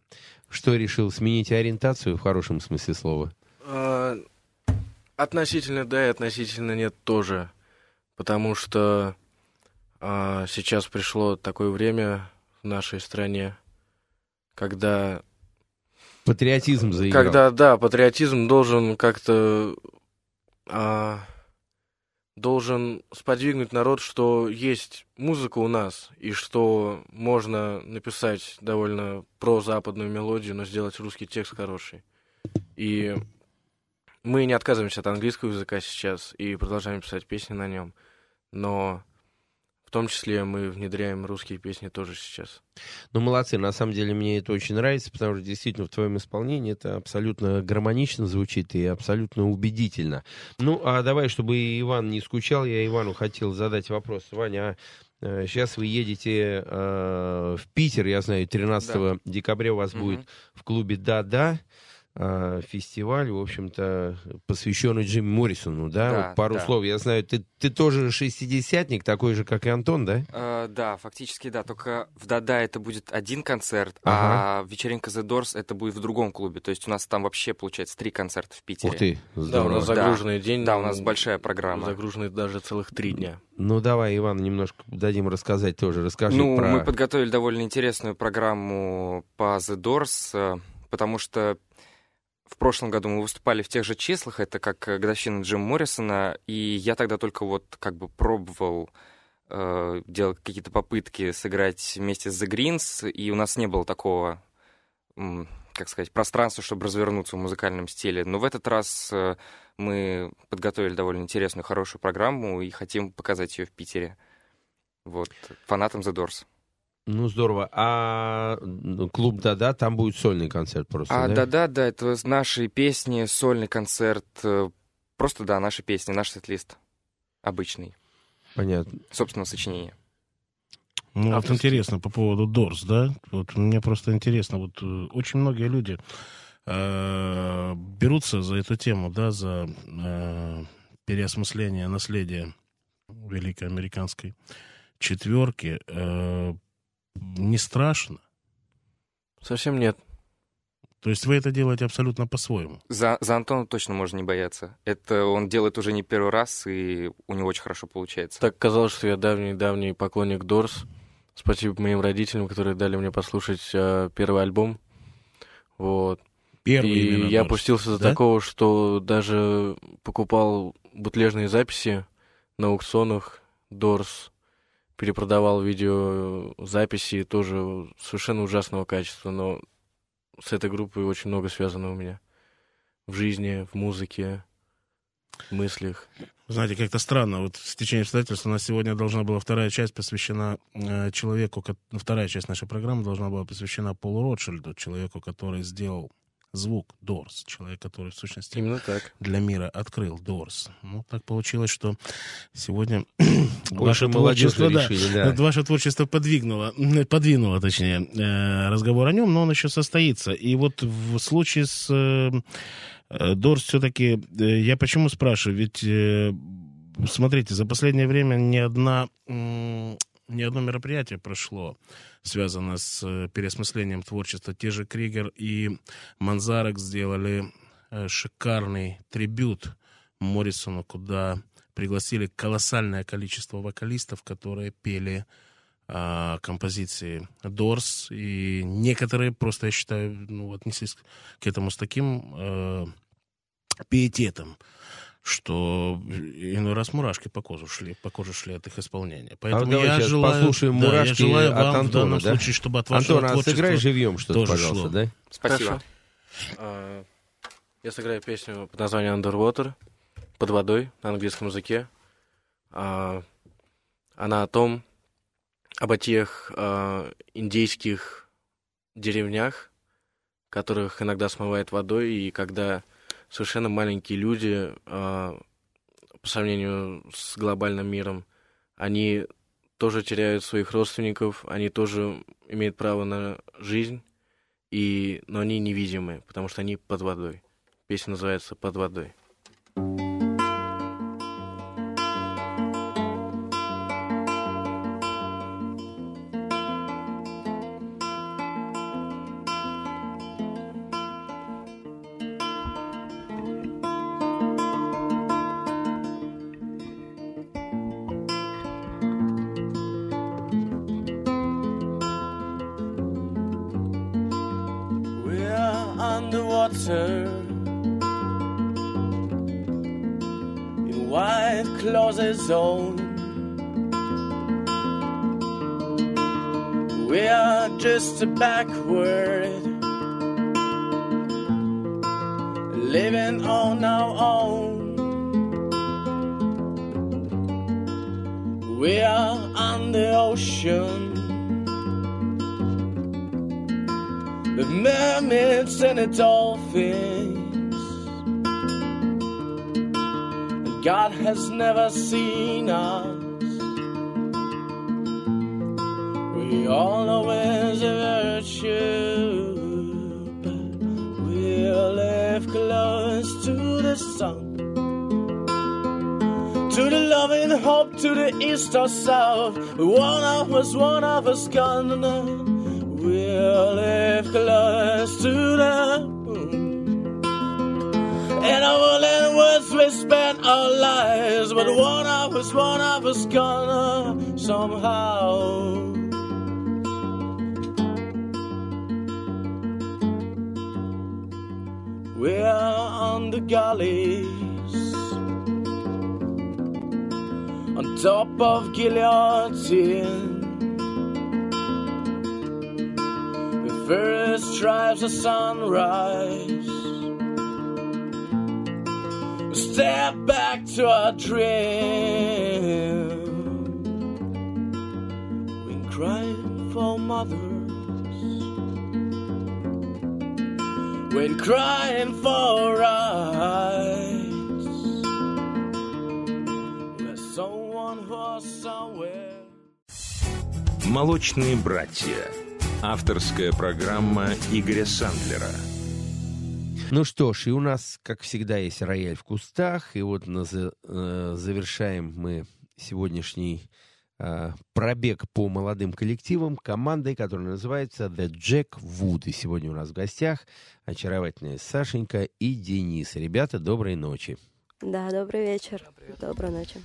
Что решил сменить ориентацию в хорошем смысле слова? А, Относительно да и относительно нет тоже. Потому что а, сейчас пришло такое время в нашей стране, когда... Патриотизм заиграл. Когда, да, патриотизм должен как-то... а, должен сподвигнуть народ, что есть музыка у нас, и что можно написать довольно прозападную мелодию, но сделать русский текст хороший. И мы не отказываемся от английского языка сейчас и продолжаем писать песни на нем, но том числе мы внедряем русские песни тоже сейчас. Ну, молодцы, на самом деле мне это очень нравится, потому что действительно в твоем исполнении это абсолютно гармонично звучит и абсолютно убедительно. Ну, а давай, чтобы Иван не скучал, я Ивану хотел задать вопрос. Ваня, а сейчас вы едете э, в Питер, я знаю, 13 декабря у вас Мгм. будет в клубе «Да-да», э, фестиваль, в общем-то, посвященный Джимми Моррисону, да? Да, Вот пару да. слов. Я знаю, ты, ты тоже шестидесятник, такой же, как и Антон, да? Э, да, фактически да, только в Дада это будет один концерт, Ага. а вечеринка The Doors это будет в другом клубе. То есть у нас там вообще получается три концерта в Питере. Ух ты, Да, у здорово. нас загруженный день. Да, у нас большая программа. Загруженный даже целых три дня. Ну, давай, Иван, немножко дадим рассказать тоже. Расскажи ну, про... мы подготовили довольно интересную программу по The Doors, э, потому что в прошлом году мы выступали в тех же числах, это как э, годовщина Джима Моррисона, и я тогда только вот как бы пробовал э, делать какие-то попытки сыграть вместе с The Greens, и у нас не было такого, как сказать, пространства, чтобы развернуться в музыкальном стиле. Но в этот раз э, мы подготовили довольно интересную, хорошую программу и хотим показать ее в Питере. Вот, фанатам The Doors. Ну, здорово. А ну, клуб «Да-да», там будет сольный концерт просто, А, да? да-да, да, это наши песни, сольный концерт. э, Просто, да, наши песни, наш сет-лист. Обычный. Понятно. Собственного сочинения. Ну, вот Авторский. интересно по поводу Дорс, да? Вот мне просто интересно, вот э, очень многие люди э, берутся за эту тему, да, за э, переосмысление наследия великой американской четверки. Э, не страшно? Совсем нет. То есть вы это делаете абсолютно по-своему? За, за Антона точно можно не бояться. Это он делает уже не первый раз, и у него очень хорошо получается. Так казалось, что я давний-давний поклонник Дорс. Спасибо моим родителям, которые дали мне послушать э, первый альбом. Вот. Первый И я Doors, опустился до да? такого, что даже покупал бутлежные записи на аукционах Дорс, перепродавал видеозаписи тоже совершенно ужасного качества, но с этой группой очень много связано у меня в жизни, в музыке, в мыслях. Знаете, как-то странно. Вот в течение обстоятельств у нас сегодня должна была вторая часть посвящена э, человеку, ко- ну, вторая часть нашей программы должна была посвящена Полу Ротшильду, человеку, который сделал звук Дорс, человек, который в сущности Именно так. для мира открыл Дорс. Ну, так получилось, что сегодня ваше творчество, да, решили, да. ваше творчество подвигнуло, м, подвинуло, точнее, э, разговор о нем, но он еще состоится. И вот в случае с э, э, Дорс все-таки, э, я почему спрашиваю, ведь, э, смотрите, за последнее время ни одна, ни одно мероприятие прошло, связанное с э, переосмыслением творчества. Те же Кригер и Манзарек сделали э, шикарный трибют Моррисону, куда пригласили колоссальное количество вокалистов, которые пели а, композиции Дорс, и некоторые просто, я считаю, ну, отнеслись к этому с таким э, пиететом, что иной раз мурашки по коже шли, по коже шли от их исполнения. Поэтому давай я желаю, послушаем да, я желаю от вам в Антона, данном да? случае, чтобы от вашего Антон, а творчества сыграй живьем что-то, тоже пожалуйста, шло. да? Спасибо. Хорошо. А, Я сыграю песню под названием Underwater, под водой на английском языке. А, Она о том, об тех а, индейских деревнях, которых иногда смывает водой, и когда совершенно маленькие люди а, по сравнению с глобальным миром, они тоже теряют своих родственников, они тоже имеют право на жизнь, и, но они невидимые, потому что они под водой. Песня называется «Под водой». We are on the galleys, on top of guillotine. The first drives of sunrise. We step back to our dream. When crying for mothers. When crying for rights. There's someone who's somewhere. «Молочные братья». Авторская программа Игоря Сандлера. Ну что ж, и у нас, как всегда, есть рояль в кустах. И вот на э, завершаем мы сегодняшний пробег по молодым коллективам командой, которая называется The Jack Wood. И сегодня у нас в гостях очаровательная Сашенька и Денис. Ребята, доброй ночи. Да, добрый вечер. Доброй ночи.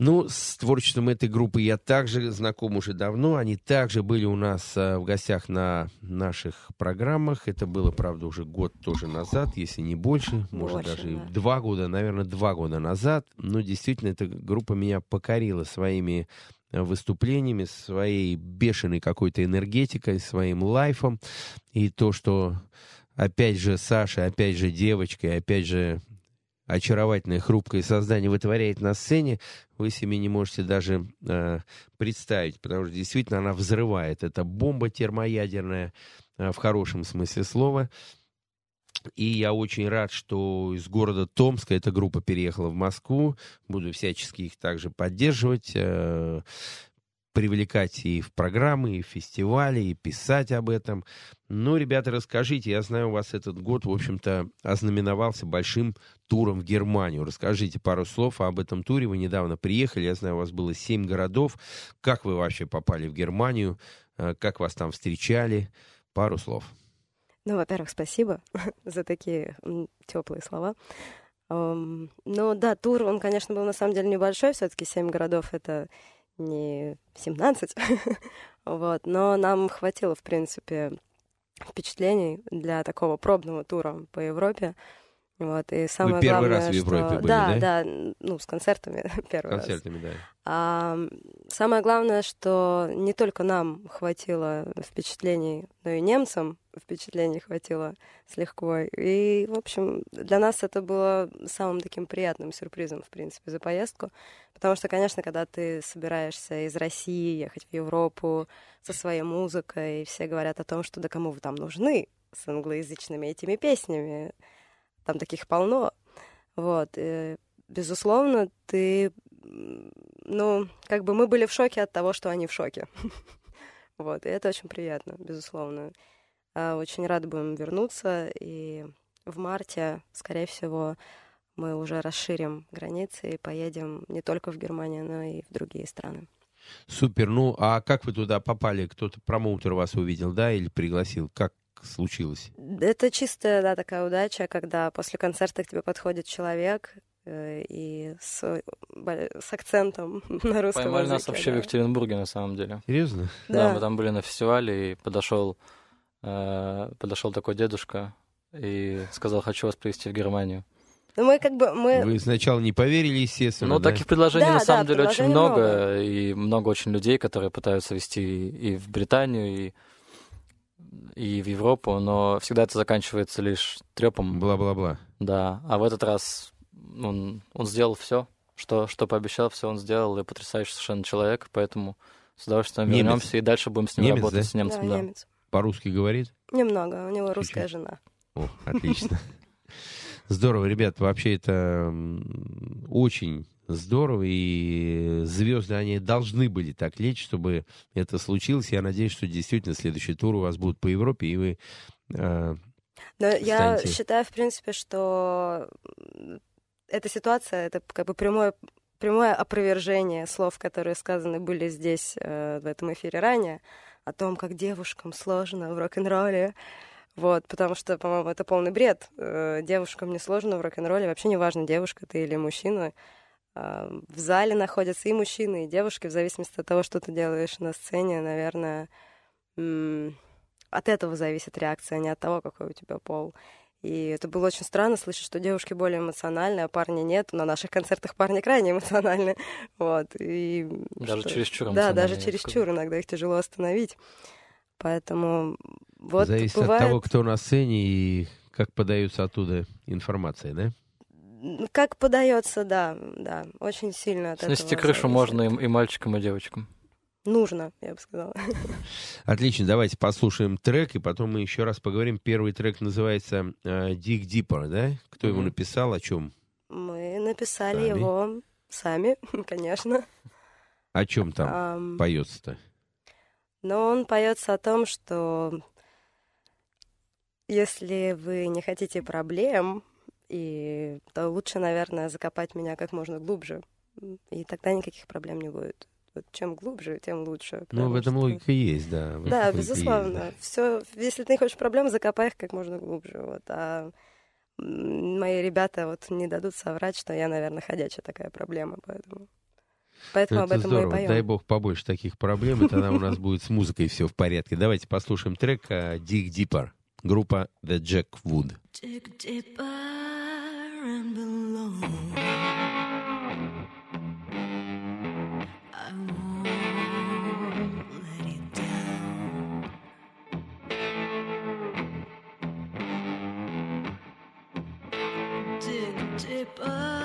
Ну, с творчеством этой группы я также знаком уже давно. Они также были у нас э, в гостях на наших программах. Это было, правда, уже год тоже назад, если не больше. Может, Больше, даже да. два года, наверное, два года назад. Но действительно, эта группа меня покорила своими э, выступлениями, своей бешеной какой-то энергетикой, своим лайфом. И то, что, опять же, Саша, опять же, девочка, и опять же, очаровательное, хрупкое создание вытворяет на сцене, вы себе не можете даже э, представить, потому что действительно она взрывает. Это бомба термоядерная э, в хорошем смысле слова. И я очень рад, что из города Томска эта группа переехала в Москву. Буду всячески их также поддерживать, э, привлекать и в программы, и в фестивали, и писать об этом. Ну, ребята, расскажите, я знаю, у вас этот год, в общем-то, ознаменовался большим туром в Германию. Расскажите пару слов об этом туре. Вы недавно приехали, я знаю, у вас было семь городов. Как вы вообще попали в Германию? Э, Как вас там встречали? Пару слов. Ну, во-первых, спасибо за такие теплые слова. Эм, Ну да, тур, он, конечно, был на самом деле небольшой, все-таки семь городов это не 17, вот, но нам хватило, в принципе, впечатлений для такого пробного тура по Европе. Вот, и самое первый главное, раз в Европе что... были, да, да? да, ну, с концертами первый раз. Концертами, да. А, самое главное, что не только нам хватило впечатлений, но и немцам впечатлений хватило с лихвой. И, в общем, для нас это было самым таким приятным сюрпризом, в принципе, за поездку. Потому что, конечно, когда ты собираешься из России ехать в Европу со своей музыкой, и все говорят о том, что да кому вы там нужны с англоязычными этими песнями, там таких полно. Вот. И, безусловно, ты... Ну, как бы мы были в шоке от того, что они в шоке. Вот, и это очень приятно, безусловно. А, Очень рады будем вернуться, и в марте, скорее всего, мы уже расширим границы и поедем не только в Германию, но и в другие страны. Супер. Ну, а как вы туда попали? Кто-то, промоутер вас увидел, да, или пригласил? Как случилось? Это чистая, да, такая удача, когда после концерта к тебе подходит человек э, и с, бо- с акцентом на русском Поймали языке. нас вообще в да. Екатеринбурге, на самом деле. Серьезно? Да, Да. мы там были на фестивале, и подошел, э, подошел такой дедушка и сказал, хочу вас привезти в Германию. Ну, мы как бы, мы... Вы сначала не поверили, естественно, Ну, да? таких предложений Да, на да, самом деле очень много, много. и много очень людей, которые пытаются вести и в Британию, и, и в Европу, но всегда это заканчивается лишь трепом. Бла-бла-бла. Да, а в этот раз он, он сделал все, что, что пообещал, все он сделал, и потрясающий совершенно человек, поэтому с удовольствием Немец. вернемся и дальше будем с ним Немец, работать, да? с немцем, Да, да. немец. По-русски говорит? Немного, у него русская жена. О, отлично. Здорово, ребят, вообще это очень здорово, и звезды, они должны были так лечь, чтобы это случилось. Я надеюсь, что действительно следующий тур у вас будет по Европе, и вы э, Но я станете- считаю, в принципе, что эта ситуация, это как бы прямое, прямое опровержение слов, которые сказаны были здесь, э, в этом эфире ранее, о том, как девушкам сложно в рок-н-ролле. Вот, потому что, по-моему, это полный бред. Э, Девушкам не сложно в рок-н-ролле. Вообще неважно, девушка ты или мужчина. В зале находятся и мужчины, и девушки, в зависимости от того, что ты делаешь на сцене, наверное, от этого зависит реакция, а не от того, какой у тебя пол. И это было очень странно слышать, что девушки более эмоциональны, а парни нет. На наших концертах парни крайне эмоциональны. Вот. И Даже что- чересчур Да, даже чересчур. Иногда их тяжело остановить. Поэтому вот зависит бывает... от того, кто на сцене и как подается оттуда информация, да? Как подается, да, да, очень сильно от Снести этого крышу зависит. можно и, и мальчикам, и девочкам. Нужно, я бы сказала. Отлично, давайте послушаем трек, и потом мы еще раз поговорим. Первый трек называется э, Dig Deeper, да? Кто его Мгм. написал, о чем? Мы написали Сами? его сами, конечно. О чем там Ам. поется-то? Но он поется о том, что если вы не хотите проблем, и то лучше, наверное, закопать меня как можно глубже. И тогда никаких проблем не будет. Вот чем глубже, тем лучше. Ну, в этом что- логика есть, да. Да, логика есть, безусловно. да. Все, если ты не хочешь проблем, закопай их как можно глубже. Вот. А мои ребята вот не дадут соврать, что я, наверное, ходячая такая проблема, поэтому. Поэтому Ну, об это этом мы и здорово. поем. Дай бог побольше таких проблем, и тогда у нас будет с музыкой все в порядке. Давайте послушаем трек э, Dig Deeper. Группа The Jack Wood. Dig deeper and below. I won't let it down. Dig deeper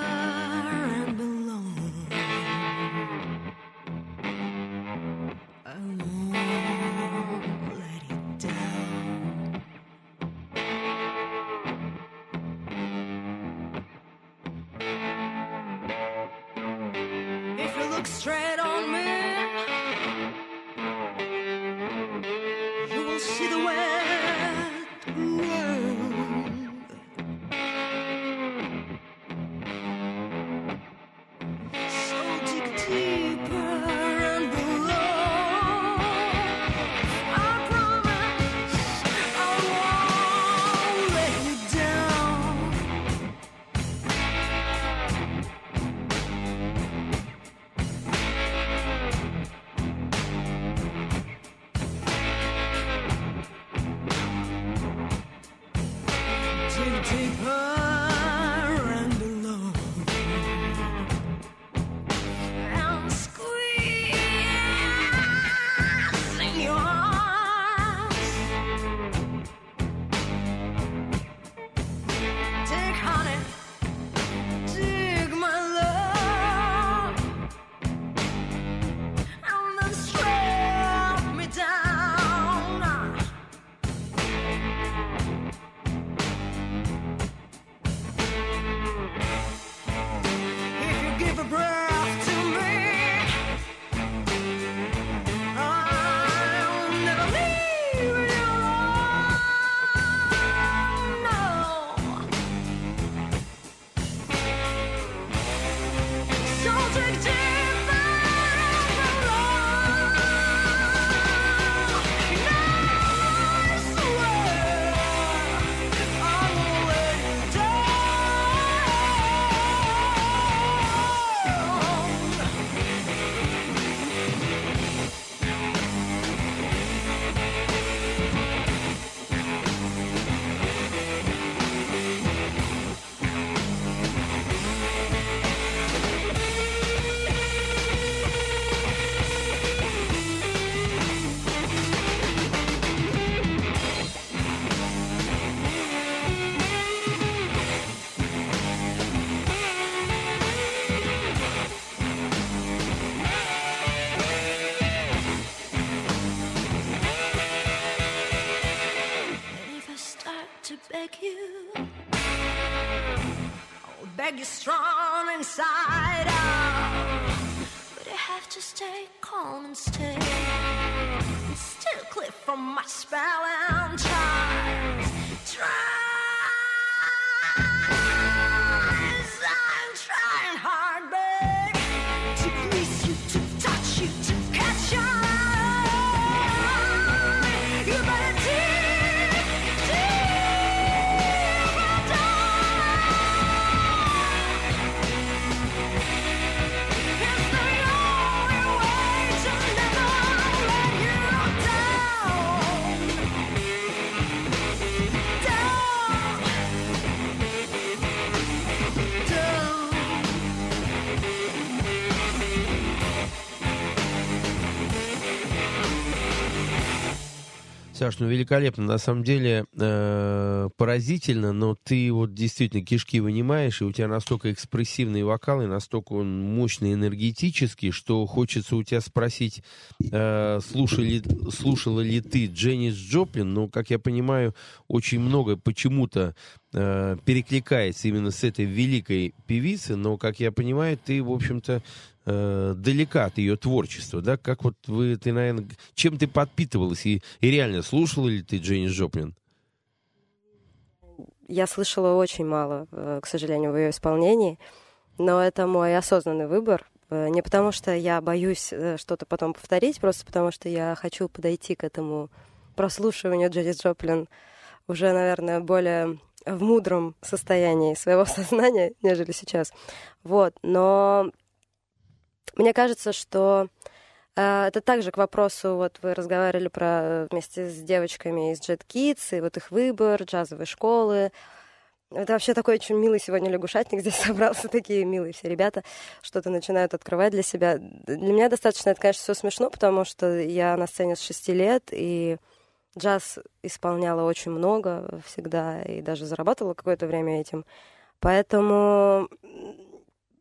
Саш, ну великолепно. На самом деле э, поразительно, но ты вот действительно кишки вынимаешь, и у тебя настолько экспрессивный вокал, и настолько он мощный, энергетический, что хочется у тебя спросить, э, слушали, слушала ли ты Дженнис Джоплин? Ну, как я понимаю, очень много почему-то э, перекликается именно с этой великой певицей, но, как я понимаю, ты, в общем-то, э, далека от ее творчества, да? Как вот вы, ты, наверное, чем ты подпитывалась и, и реально слушала ли ты Дженнис Джоплин? Я слышала очень мало, э, к сожалению, в ее исполнении, но это мой осознанный выбор. Э, Не потому, что я боюсь э, что-то потом повторить, просто потому, что я хочу подойти к этому прослушиванию Дженнис Джоплин уже, наверное, более в мудром состоянии своего сознания, нежели сейчас. Вот, но мне кажется, что э, это также к вопросу, вот вы разговаривали про вместе с девочками из Jet Kids, и вот их выбор, джазовые школы. Это вообще такой очень милый сегодня лягушатник здесь собрался, такие милые все ребята, что-то начинают открывать для себя. Для меня достаточно это, конечно, все смешно, потому что я на сцене с шести лет, и джаз исполняла очень много всегда, и даже зарабатывала какое-то время этим. Поэтому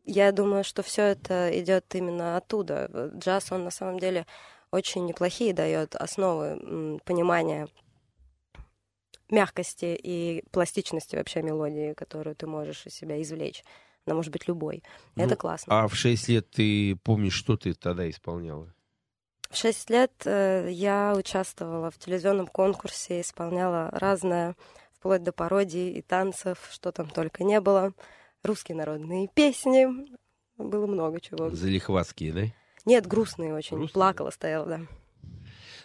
я думаю, что все это идет именно оттуда. Джаз, он на самом деле очень неплохие дает основы понимания мягкости и пластичности вообще мелодии, которую ты можешь из себя извлечь. Она может быть любой. Это Ну, классно. А в 6 лет ты помнишь, что ты тогда исполняла? В шесть лет э, я участвовала в телевизионном конкурсе, исполняла разное, вплоть до пародий и танцев, что там только не было. Русские народные песни. Было много чего. Залихватские, да? Нет, грустные очень. Плакала, стояла, да.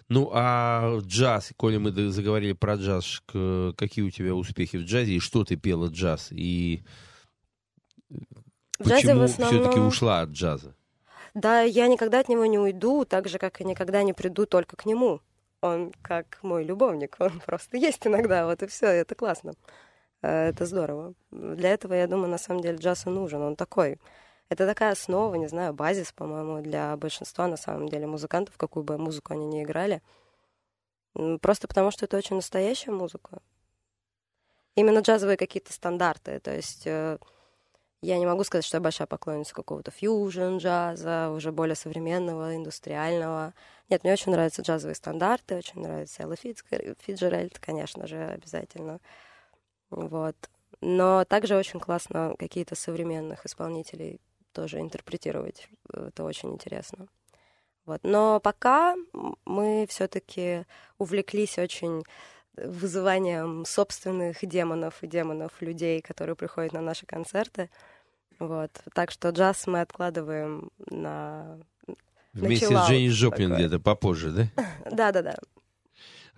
Ну, а джаз, коли мы заговорили про джаз, какие у тебя успехи в джазе, и что ты пела джаз, и в почему основном- все-таки ушла от джаза? Да, я никогда от него не уйду, так же, как и никогда не приду только к нему. Он как мой любовник, он просто есть иногда, вот и все, это классно. Э, Это здорово. Для этого, я думаю, на самом деле джаз и нужен, он такой. Это такая основа, не знаю, базис, по-моему, для большинства, на самом деле, музыкантов, какую бы музыку они ни играли. Просто потому, что это очень настоящая музыка. Именно джазовые какие-то стандарты, то есть... э, я не могу сказать, что я большая поклонница какого-то фьюжн джаза, уже более современного, индустриального. Нет, мне очень нравятся джазовые стандарты, очень нравится Элла Фиджеральд, конечно же, обязательно. Вот. Но также очень классно какие-то современных исполнителей тоже интерпретировать. Это очень интересно. Вот. Но пока мы все-таки увлеклись очень вызыванием собственных демонов и демонов людей, которые приходят на наши концерты. Вот. Так что джаз мы откладываем на... Вместе с Дженни Жоплин такой. где-то попозже, да? Да-да-да.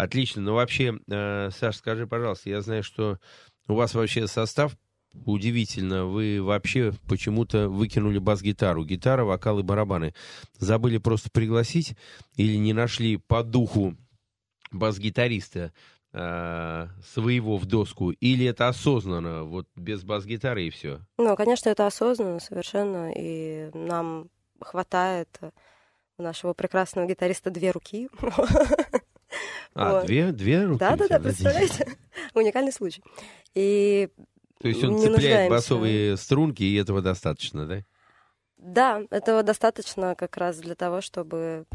Отлично. Ну, вообще, э, Саш, скажи, пожалуйста, я знаю, что у вас вообще состав удивительно. Вы вообще почему-то выкинули бас-гитару. Гитара, вокал и барабаны. Забыли просто пригласить или не нашли по духу бас-гитариста э, своего в доску? Или это осознанно, вот без бас-гитары и все? Ну, конечно, это осознанно совершенно, и нам хватает у нашего прекрасного гитариста две руки. А, Вот. две, две руки? Да-да-да, представляете? Уникальный случай. И То есть он цепляет нуждаемся. басовые струнки, и этого достаточно, да? Да, этого достаточно как раз для того, чтобы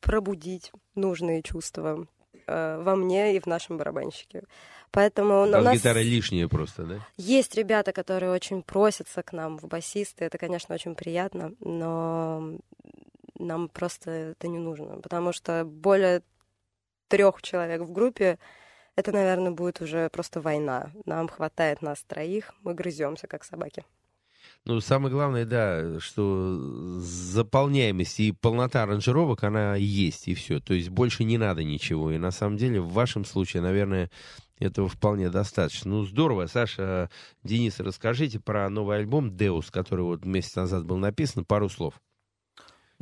пробудить нужные чувства э, во мне и в нашем барабанщике. Поэтому у нас Бас-гитара лишняя просто, да? есть ребята, которые очень просятся к нам в басисты. Это, конечно, очень приятно, но нам просто это не нужно, потому что более трех человек в группе это, наверное, будет уже просто война. Нам хватает нас троих, мы грыземся, как собаки. Ну, самое главное, да, что заполняемость и полнота аранжировок, она есть, и все. То есть больше не надо ничего. И на самом деле, в вашем случае, наверное, этого вполне достаточно. Ну, здорово. Саша, Денис, расскажите про новый альбом «Деус», который вот месяц назад был написан. Пару слов.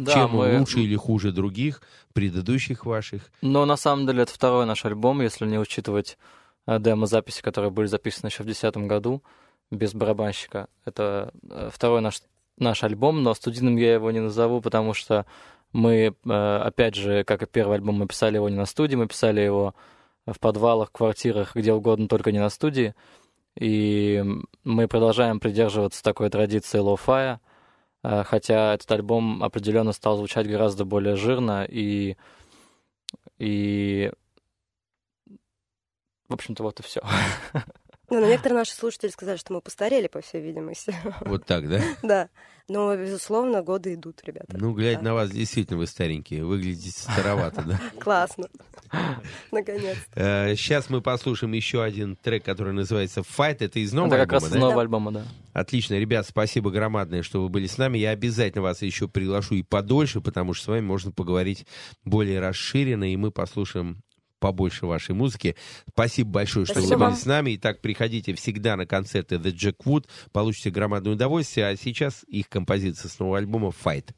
Да, Чем мы- лучше или хуже других, предыдущих ваших? Но на самом деле это второй наш альбом, если не учитывать э, демо-записи, которые были записаны еще в 2010 году без барабанщика. Это э, второй наш, наш альбом, но студийным я его не назову, потому что мы, э, опять же, как и первый альбом, мы писали его не на студии, мы писали его в подвалах, квартирах, где угодно, только не на студии. И мы продолжаем придерживаться такой традиции лоу-фая, хотя этот альбом определенно стал звучать гораздо более жирно и и в общем-то вот и все. Ну, но некоторые наши слушатели сказали, что мы постарели, по всей видимости. Вот так, да? Да. Но, безусловно, годы идут, ребята. Ну, глядя на вас, действительно вы старенькие. Выглядите старовато, да? Классно. Наконец. Сейчас мы послушаем еще один трек, который называется «Fight». Это из нового Это как альбома, раз из да? нового альбома, да. Отлично, ребят, спасибо громадное, что вы были с нами. Я обязательно вас еще приглашу и подольше, потому что с вами можно поговорить более расширенно, и мы послушаем побольше вашей музыки. Спасибо большое, что Спасибо вы были с нами. Итак, приходите всегда на концерты The Jackwood, получите громадное удовольствие. А сейчас их композиция с нового альбома «Fight».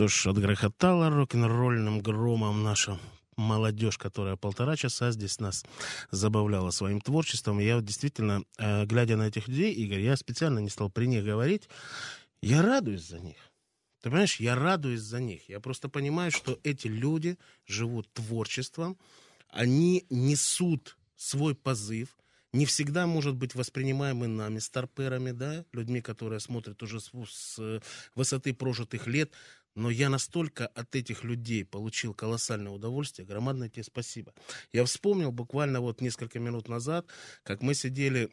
Что ж, отгрохотала рок-н-ролльным громом наша молодежь, которая полтора часа здесь нас забавляла своим творчеством. Я вот действительно, э, глядя на этих людей, Игорь, я специально не стал при них говорить, я радуюсь за них. Ты понимаешь, я радуюсь за них. Я просто понимаю, что эти люди живут творчеством, они несут свой позыв, не всегда может быть воспринимаемый нами, старперами, да, людьми, которые смотрят уже с, с э, высоты прожитых лет. Но я настолько от этих людей получил колоссальное удовольствие. Громадное тебе спасибо. Я вспомнил буквально вот несколько минут назад, как мы сидели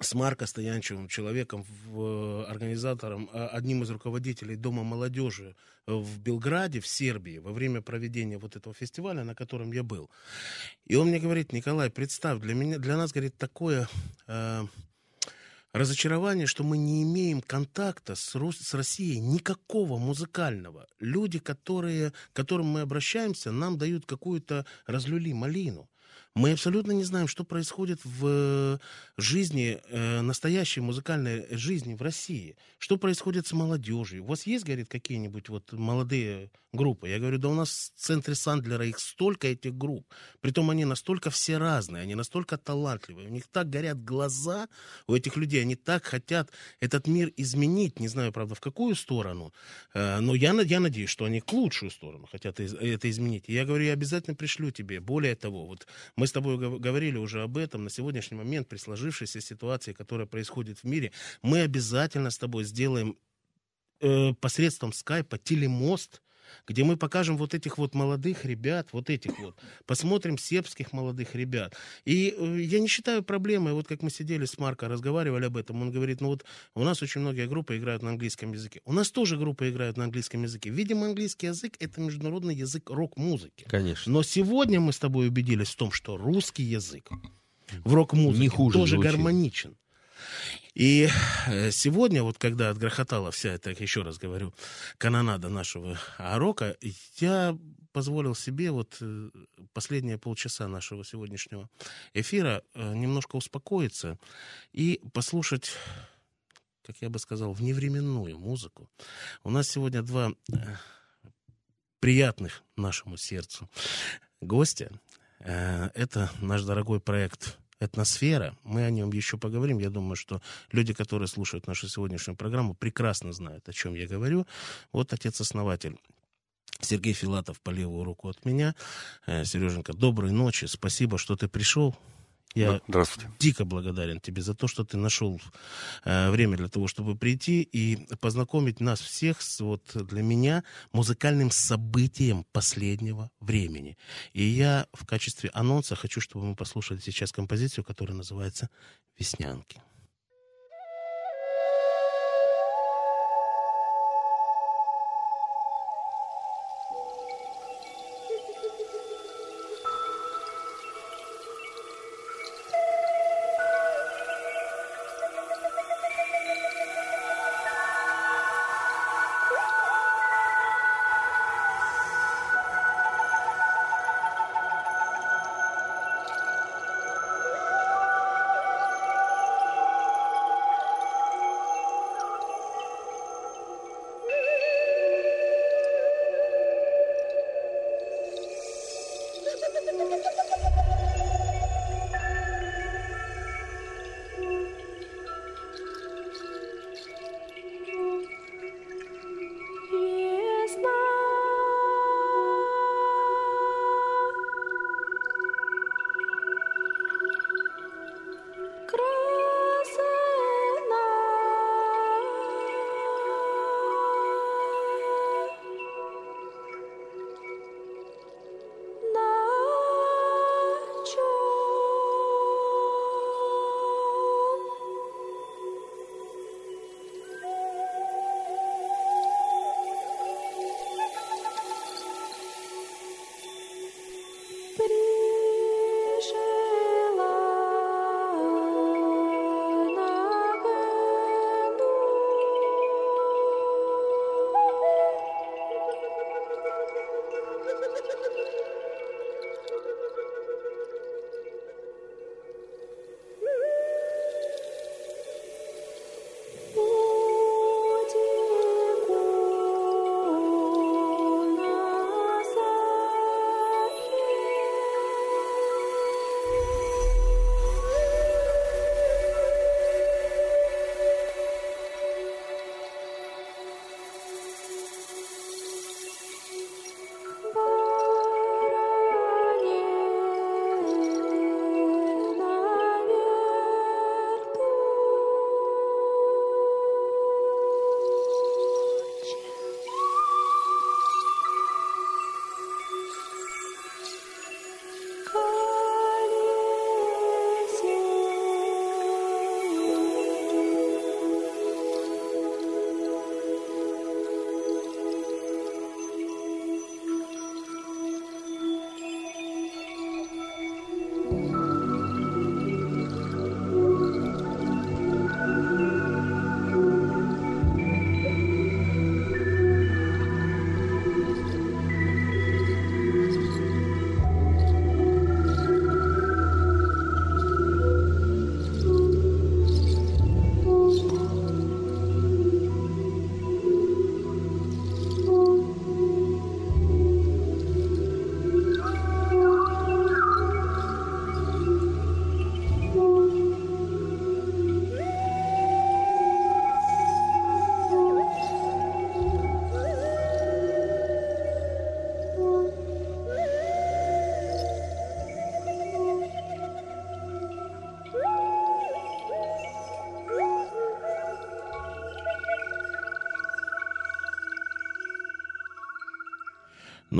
с Марко Стоянчевым, человеком, в, организатором, а, одним из руководителей Дома молодежи в Белграде, в Сербии, во время проведения вот этого фестиваля, на котором я был. И он мне говорит, Николай, представь, для меня, для нас, говорит, такое э, разочарование, что мы не имеем контакта с, Рус- с Россией никакого музыкального. Люди, которые, к которым мы обращаемся, нам дают какую-то разлюли малину. Мы абсолютно не знаем, что происходит в э, жизни, э, настоящей музыкальной жизни в России. Что происходит с молодежью. У вас есть, говорит, какие-нибудь вот молодые группы? Я говорю, да у нас в центре Сандлера их столько, этих групп. Притом они настолько все разные, они настолько талантливые. У них так горят глаза у этих людей. Они так хотят этот мир изменить. Не знаю, правда, в какую сторону. Э, Но я, я надеюсь, что они к лучшую сторону хотят это изменить. Я говорю, я обязательно пришлю тебе. Более того, вот мы с тобой гов- говорили уже об этом. На сегодняшний момент при сложившейся ситуации, которая происходит в мире, мы обязательно с тобой сделаем э, посредством скайпа телемост, где мы покажем вот этих вот молодых ребят, вот этих вот, посмотрим сербских молодых ребят. И э, я не считаю проблемой, вот как мы сидели с Марко, разговаривали об этом, он говорит, ну вот у нас очень многие группы играют на английском языке. У нас тоже группы играют на английском языке. Видимо, английский язык — это международный язык рок-музыки. Конечно. Но сегодня мы с тобой убедились в том, что русский язык в рок-музыке Не хуже тоже звучит. гармоничен. И э, сегодня, вот когда отгрохотала вся эта, еще раз говорю, канонада нашего рока, я позволил себе вот э, последние полчаса нашего сегодняшнего эфира э, немножко успокоиться и послушать, как я бы сказал, вневременную музыку. У нас сегодня два приятных нашему сердцу гостя. Это наш дорогой проект «Этносфера». Мы о нем еще поговорим. Я думаю, что люди, которые слушают нашу сегодняшнюю программу, прекрасно знают, о чем я говорю. Вот отец-основатель Сергей Филатов по левую руку от меня. Э, Сереженька, доброй ночи. Спасибо, что ты пришел. Я здравствуйте. дико благодарен тебе за то, что ты нашел э, время для того, чтобы прийти и познакомить нас всех с, вот для меня, музыкальным событием последнего времени. И я в качестве анонса хочу, чтобы мы послушали сейчас композицию, которая называется «Веснянки».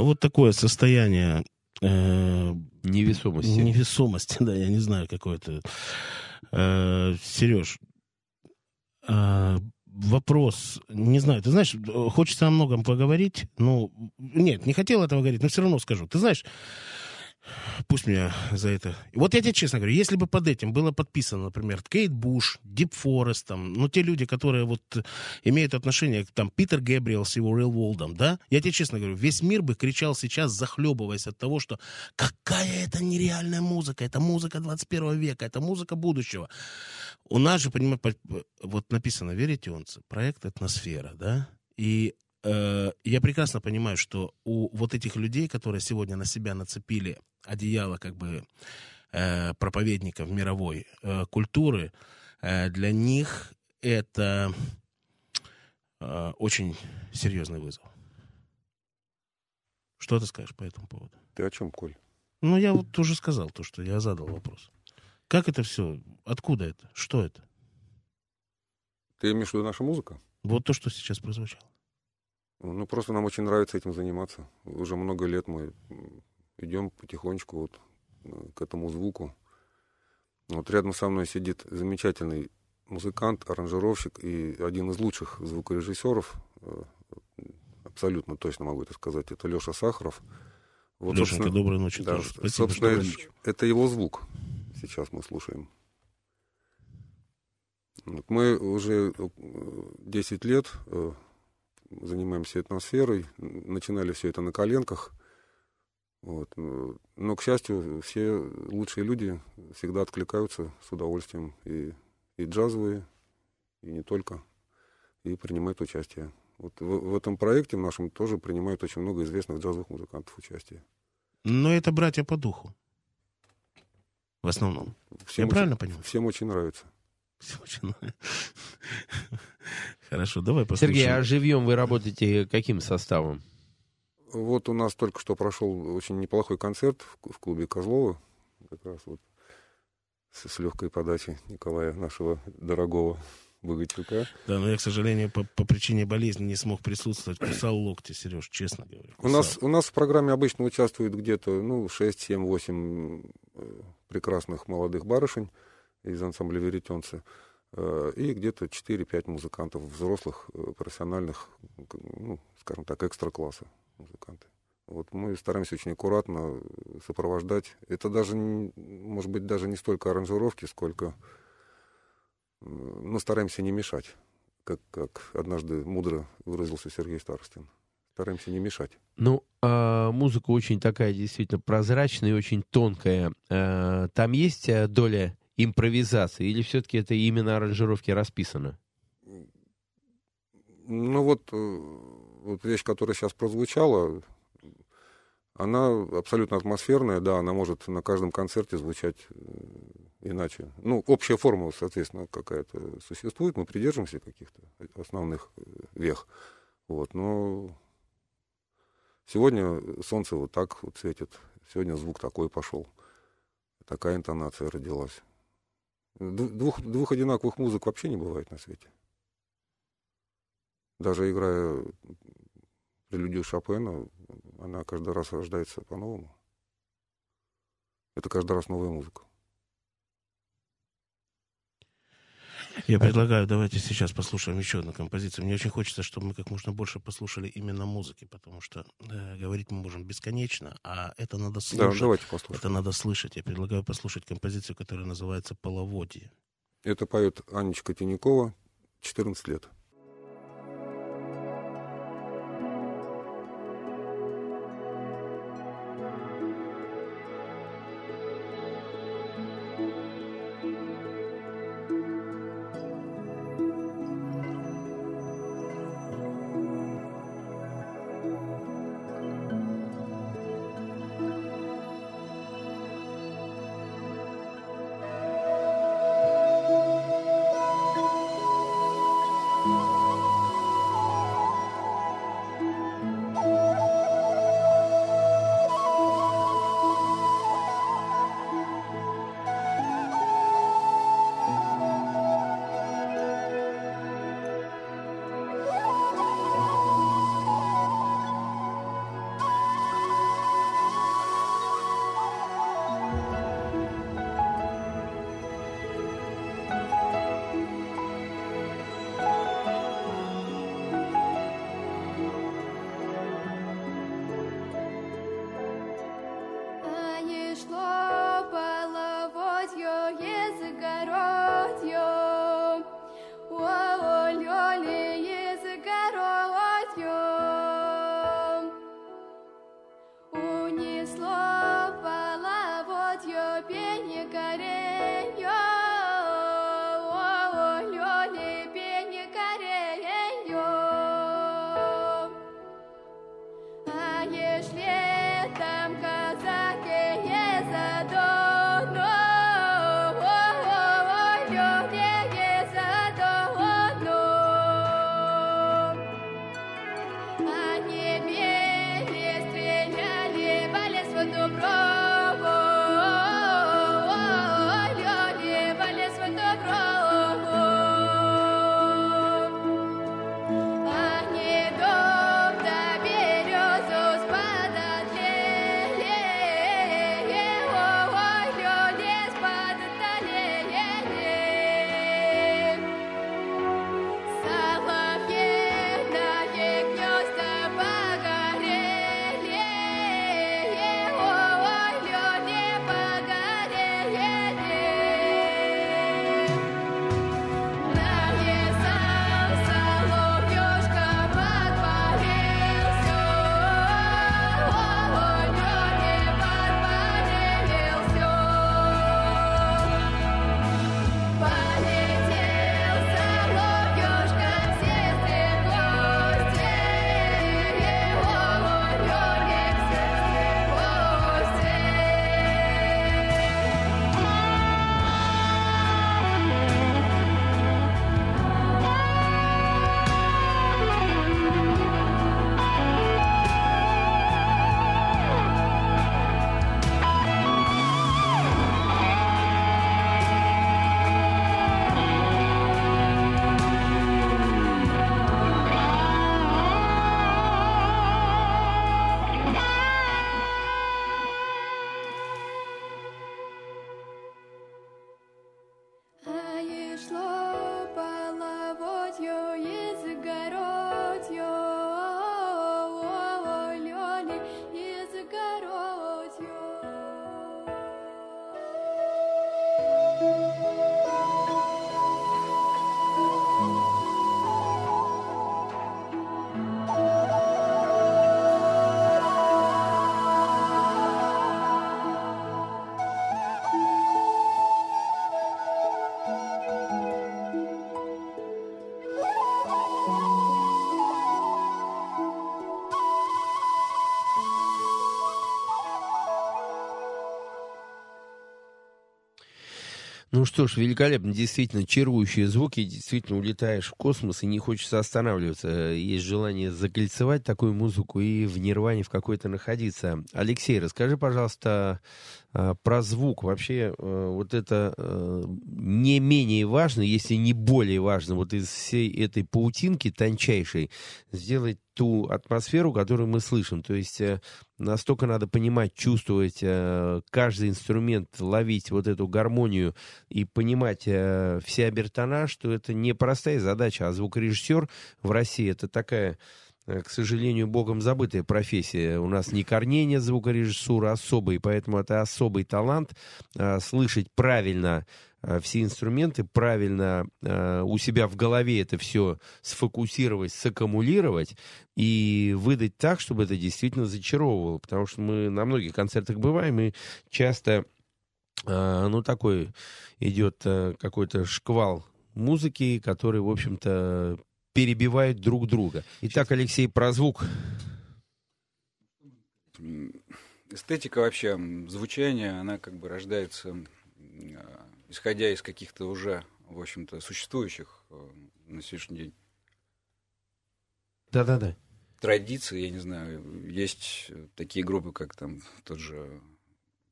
Ну, вот такое состояние... э, Невесомости. Невесомости, да, я не знаю, какое-то... Э, Сереж, э, вопрос, не знаю, ты знаешь, э, хочется о многом поговорить, ну, нет, не хотел этого говорить, но все равно скажу. Ты знаешь, пусть меня за это... Вот я тебе честно говорю, если бы под этим было подписано, например, Кейт Буш, Дип Форест, там, ну, те люди, которые вот э, имеют отношение там Питер Гэбриэл с его Real World, да, я тебе честно говорю, весь мир бы кричал сейчас, захлебываясь от того, что какая это нереальная музыка, это музыка 21 века, это музыка будущего. У нас же, понимаете, вот написано, верите, он, проект «Атмосфера», да, и э, я прекрасно понимаю, что у вот этих людей, которые сегодня на себя нацепили одеяло как бы э, проповедников мировой э, культуры, э, для них это э, очень серьезный вызов. Что ты скажешь по этому поводу? Ты о чем, Коль? Ну, я вот уже сказал то, что я задал вопрос. Как это все? Откуда это? Что это? Ты имеешь в виду наша музыка? Вот то, что сейчас прозвучало. Ну, просто нам очень нравится этим заниматься. Уже много лет мы идем потихонечку вот э, к этому звуку. Вот рядом со мной сидит замечательный музыкант, аранжировщик и один из лучших звукорежиссеров. э, Абсолютно точно могу это сказать. Это Леша Сахаров. Лешенька, собственно, доброй ночи да, тоже. Спасибо, собственно, это- ночи. это его звук. Сейчас мы слушаем. Вот Мы уже э, 10 лет э, занимаемся атмосферой. Н- Начинали все это на коленках. Вот. э, Но, к счастью, все лучшие люди всегда откликаются с удовольствием. И, и джазовые, и не только. И принимают участие. Вот в, в этом проекте в нашем тоже принимают очень много известных джазовых музыкантов участие. Но это братья по духу. В основном. Всем Я правильно очень- понимаю? Всем очень нравится. Нравится. Хорошо, давай послушаем. Сергей, а живьем вы работаете каким составом? Вот у нас только что прошел очень неплохой концерт в, в клубе Козлова, как раз вот с, с легкой подачи Николая, нашего дорогого Богатюка. Да, но я, к сожалению, по, по причине болезни не смог присутствовать. Кусал локти, Сереж, честно говорю. У нас, у нас в программе обычно участвует где-то ну, 6, 7, 8 э, прекрасных молодых барышень из ансамбля «Веретенцы». э, И где-то 4-5 музыкантов взрослых, э, профессиональных, ну, скажем так, экстра-класса музыканты. Вот мы стараемся очень аккуратно э, сопровождать. Это даже, может быть, даже не столько аранжировки, сколько э, ну, стараемся не мешать, как, как однажды мудро выразился Сергей Старостин. Стараемся не мешать. Ну, а, музыка очень такая действительно прозрачная и очень тонкая. А, Там есть доля импровизации или все-таки это именно аранжировки расписано? Ну вот, э, вот вещь, которая сейчас прозвучала, она абсолютно атмосферная, да, она может на каждом концерте звучать э, иначе. Ну, общая формула, соответственно, какая-то существует, мы придерживаемся каких-то основных э, вех. Вот, но сегодня солнце вот так вот светит, сегодня звук такой пошел, такая интонация родилась. Двух, двух одинаковых музык вообще не бывает на свете. Даже играя прелюдию Шопена, она каждый раз рождается по-новому. Это каждый раз новая музыка. Я предлагаю, давайте сейчас послушаем еще одну композицию. Мне очень хочется, чтобы мы как можно больше послушали именно музыки, потому что э, говорить мы можем бесконечно, а это надо слушать. давайте послушаем. Это надо слышать. Я предлагаю послушать композицию, которая называется «Половодье». Это поет Анечка Тинякова, 14 лет. Ну что ж, великолепно, действительно, чарующие звуки, действительно улетаешь в космос и не хочется останавливаться. Есть желание закольцевать такую музыку и в нирване в какой-то находиться. Алексей, расскажи, пожалуйста, а, про звук. Вообще, э, вот это э, не менее важно, если не более важно, вот из всей этой паутинки тончайшей сделать ту атмосферу, которую мы слышим. То есть э, настолько надо понимать, чувствовать э, каждый инструмент, ловить вот эту гармонию и понимать э, все обертона, что это непростая задача, а звукорежиссер в России это такая к сожалению, богом забытая профессия. У нас не корней нет звукорежиссуры особый, поэтому это особый талант э, слышать правильно э, все инструменты, правильно э, у себя в голове это все сфокусировать, саккумулировать и выдать так, чтобы это действительно зачаровывало. Потому что мы на многих концертах бываем и часто, э, ну, такой идет э, какой-то шквал музыки, который, в общем-то, перебивают друг друга. Итак, Алексей, про звук. Эстетика вообще, звучание, она как бы рождается, а, исходя из каких-то уже, в общем-то, существующих э, на сегодняшний день Да-да-да. традиций, я не знаю, есть такие группы, как там тот же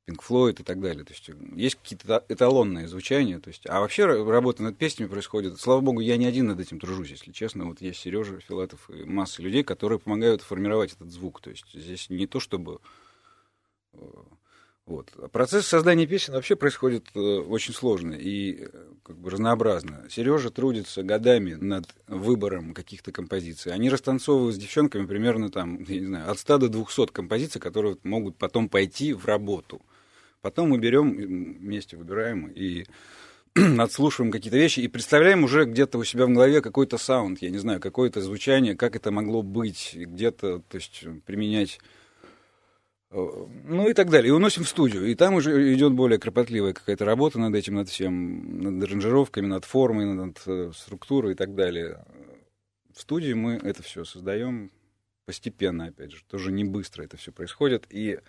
Pink Floyd и так далее. То есть есть какие-то эталонные звучания. То есть, а вообще ра- работа над песнями происходит. Слава богу, я не один над этим тружусь, если честно. Вот есть Сережа Филатов и масса людей, которые помогают формировать этот звук. То есть здесь не то, чтобы э, вот. Процесс создания песен вообще происходит э, очень сложно и э, как бы разнообразно. Сережа трудится годами над выбором каких-то композиций. Они растанцовывают с девчонками примерно там, я не знаю, от 100 до 200 композиций, которые могут потом пойти в работу. Потом мы берем, вместе выбираем и отслушиваем какие-то вещи и представляем уже где-то у себя в голове какой-то саунд, я не знаю, какое-то звучание, как это могло быть, где-то, то есть применять Э, ну и так далее. И уносим в студию. И там уже идет более кропотливая какая-то работа над этим, над всем, над аранжировками, над формой, над э, структурой и так далее. В студии мы это все создаем постепенно, опять же, тоже не быстро это все происходит. И,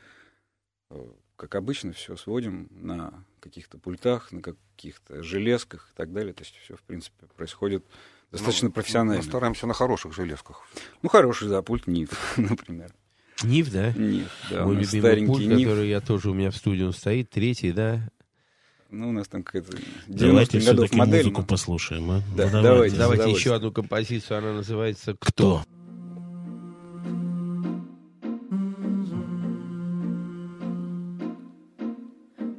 э, как обычно, все сводим на каких-то пультах, на каких-то железках и так далее. То есть все, в принципе, происходит достаточно Ну, профессионально. Мы стараемся на хороших железках. Ну, хороший, да, пульт НИФ, например. Нив, да? Нив, да. у Мой нас любимый старенький пульт, Нив. который я тоже у меня в студии он стоит, третий, да? Ну, у нас там какая-то 90-х Давайте годов все-таки модель. музыку но- послушаем, а? Да, Ну, давайте, давайте. Давайте еще одну композицию, она называется «Кто?».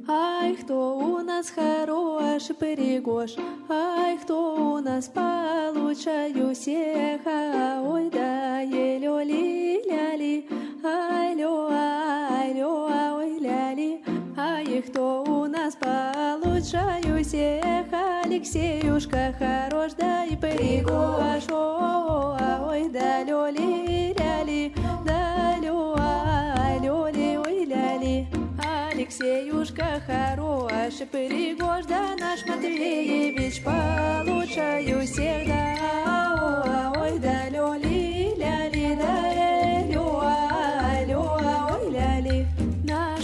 Ай, кто у нас хороший перегош, Ай, кто у нас получше всех, а ой, да, ли ляли, ай, лё, ай, лё, а ой, ляли, ай, кто у нас получше всех, Алексеюшка хорош, да и а ой, да, лё ли ляли, да, лё, ай, лё ли, ой, ляли. Алексеюшка хороший перегож, да наш Матвеевич. Получаю всех, да, о,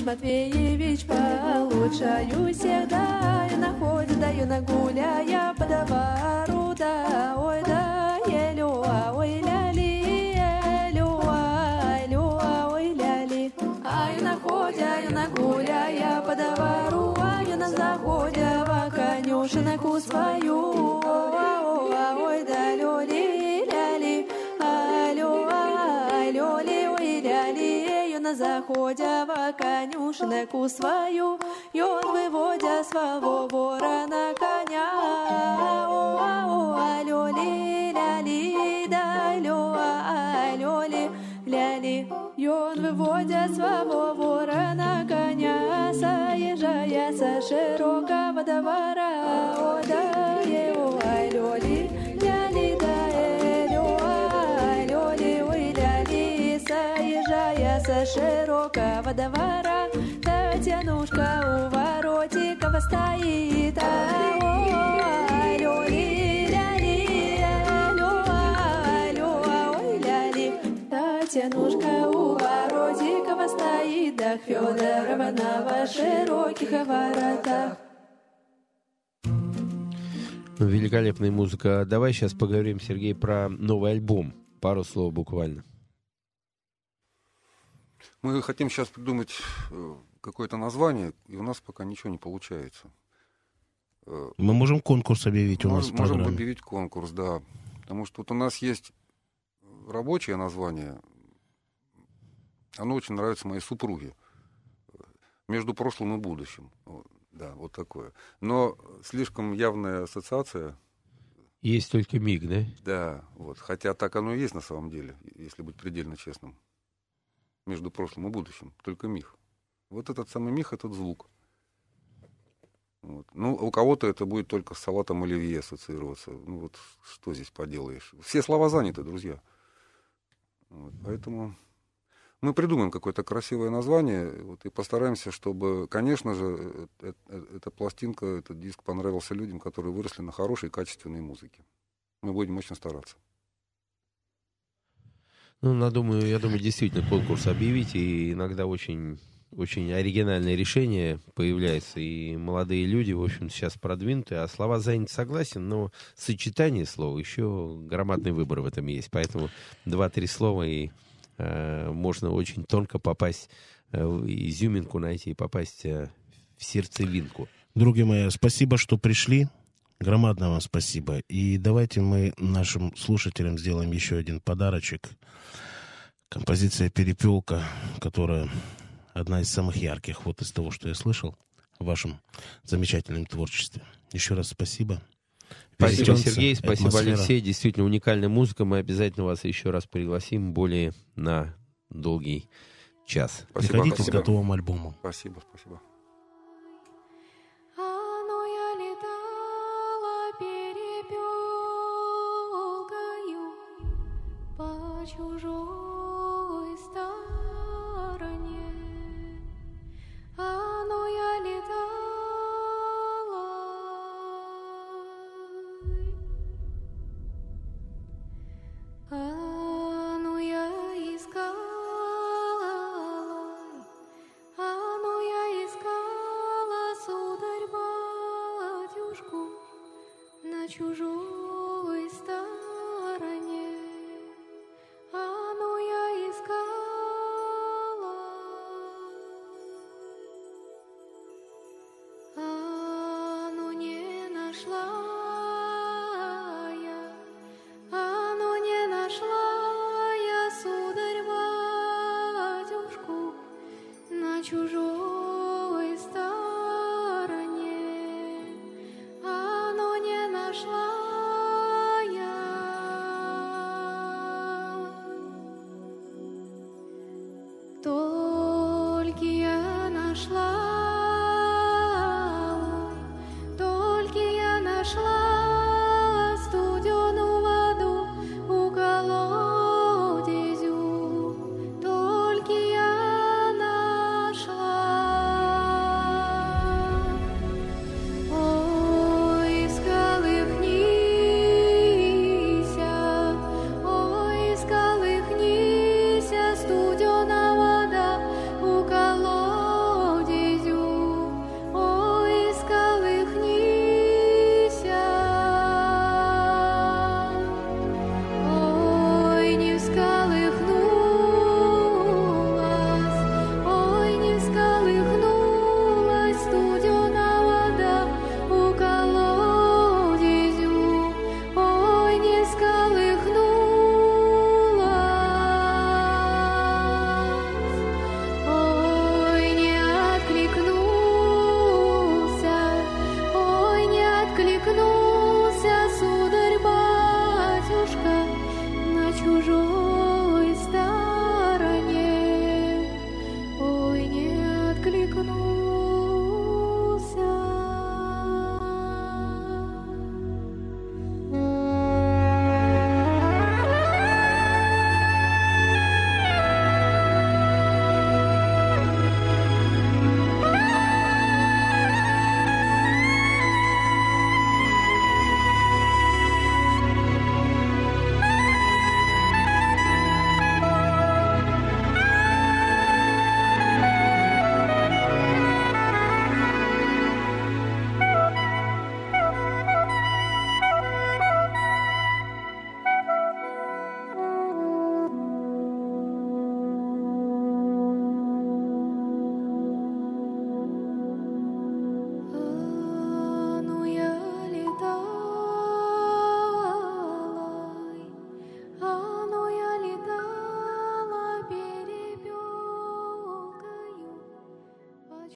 Матвеевич получаю всех, да, я на ходе, да, я на гуляя по двору, да, ой, да, е, лё, а, ой, ляли, лё, а, а, ой, ляли. А я на ходе, а я на гуляя по двору, а я на заходе в конюшенку свою. А, а, ой, да, лёли, ляли, я на заходе в конюшенку свою, и он выводя своего ворона коня. О, а, о, а, лёли, ляли, да, лё, а, лёли, ляли. И он, выводя своего ворона коня, Заезжая со широкого двора, О, да, е, о, ай, лёли, Широкого двора, Татьянушка у воротиков стоит, а, о, ай, лёли, ляли, лё, ай, лё, ой, ляли, Татьянушка у воротикова стоит, да Федорова на широких воротах. Великолепная музыка. Давай сейчас поговорим, Сергей, про новый альбом. Пару слов буквально. Мы хотим сейчас придумать э, какое-то название, и у нас пока ничего не получается. Э, Мы можем конкурс объявить у нас Можем объявить конкурс, да. Потому что вот у нас есть рабочее название. Оно очень нравится моей супруге. Между прошлым и будущим. Да, вот такое. Но слишком явная ассоциация. Есть только миг, да? Да, вот. Хотя так оно и есть на самом деле, если быть предельно честным. Между прошлым и будущим. Только миг. Вот этот самый миг, этот звук. Вот. Ну, у кого-то это будет только с салатом оливье ассоциироваться. Ну вот что здесь поделаешь? Все слова заняты, друзья. Вот, поэтому мы придумаем какое-то красивое название вот, и постараемся, чтобы, конечно же, э- э- эта пластинка, этот диск понравился людям, которые выросли на хорошей, качественной музыке. Мы будем очень стараться. Ну, на, думаю, я думаю, действительно конкурс объявить, и иногда очень, очень оригинальное решение появляется, и молодые люди, в общем, сейчас продвинутые, а слова заняты согласен, но сочетание слов, еще громадный выбор в этом есть, поэтому два-три слова, и э, можно очень тонко попасть, э, изюминку найти и попасть э, в сердцевинку. Други мои, спасибо, что пришли. Громадно вам спасибо. И давайте мы нашим слушателям сделаем еще один подарочек. Композиция «Перепелка», которая одна из самых ярких вот из того, что я слышал в вашем замечательном творчестве. Еще раз спасибо. Спасибо, Вернется Сергей, спасибо, атмосфера. Алексей. Действительно уникальная музыка. Мы обязательно вас еще раз пригласим более на долгий час. Приходите с готовым альбомом. Спасибо, спасибо. Чужой стороне.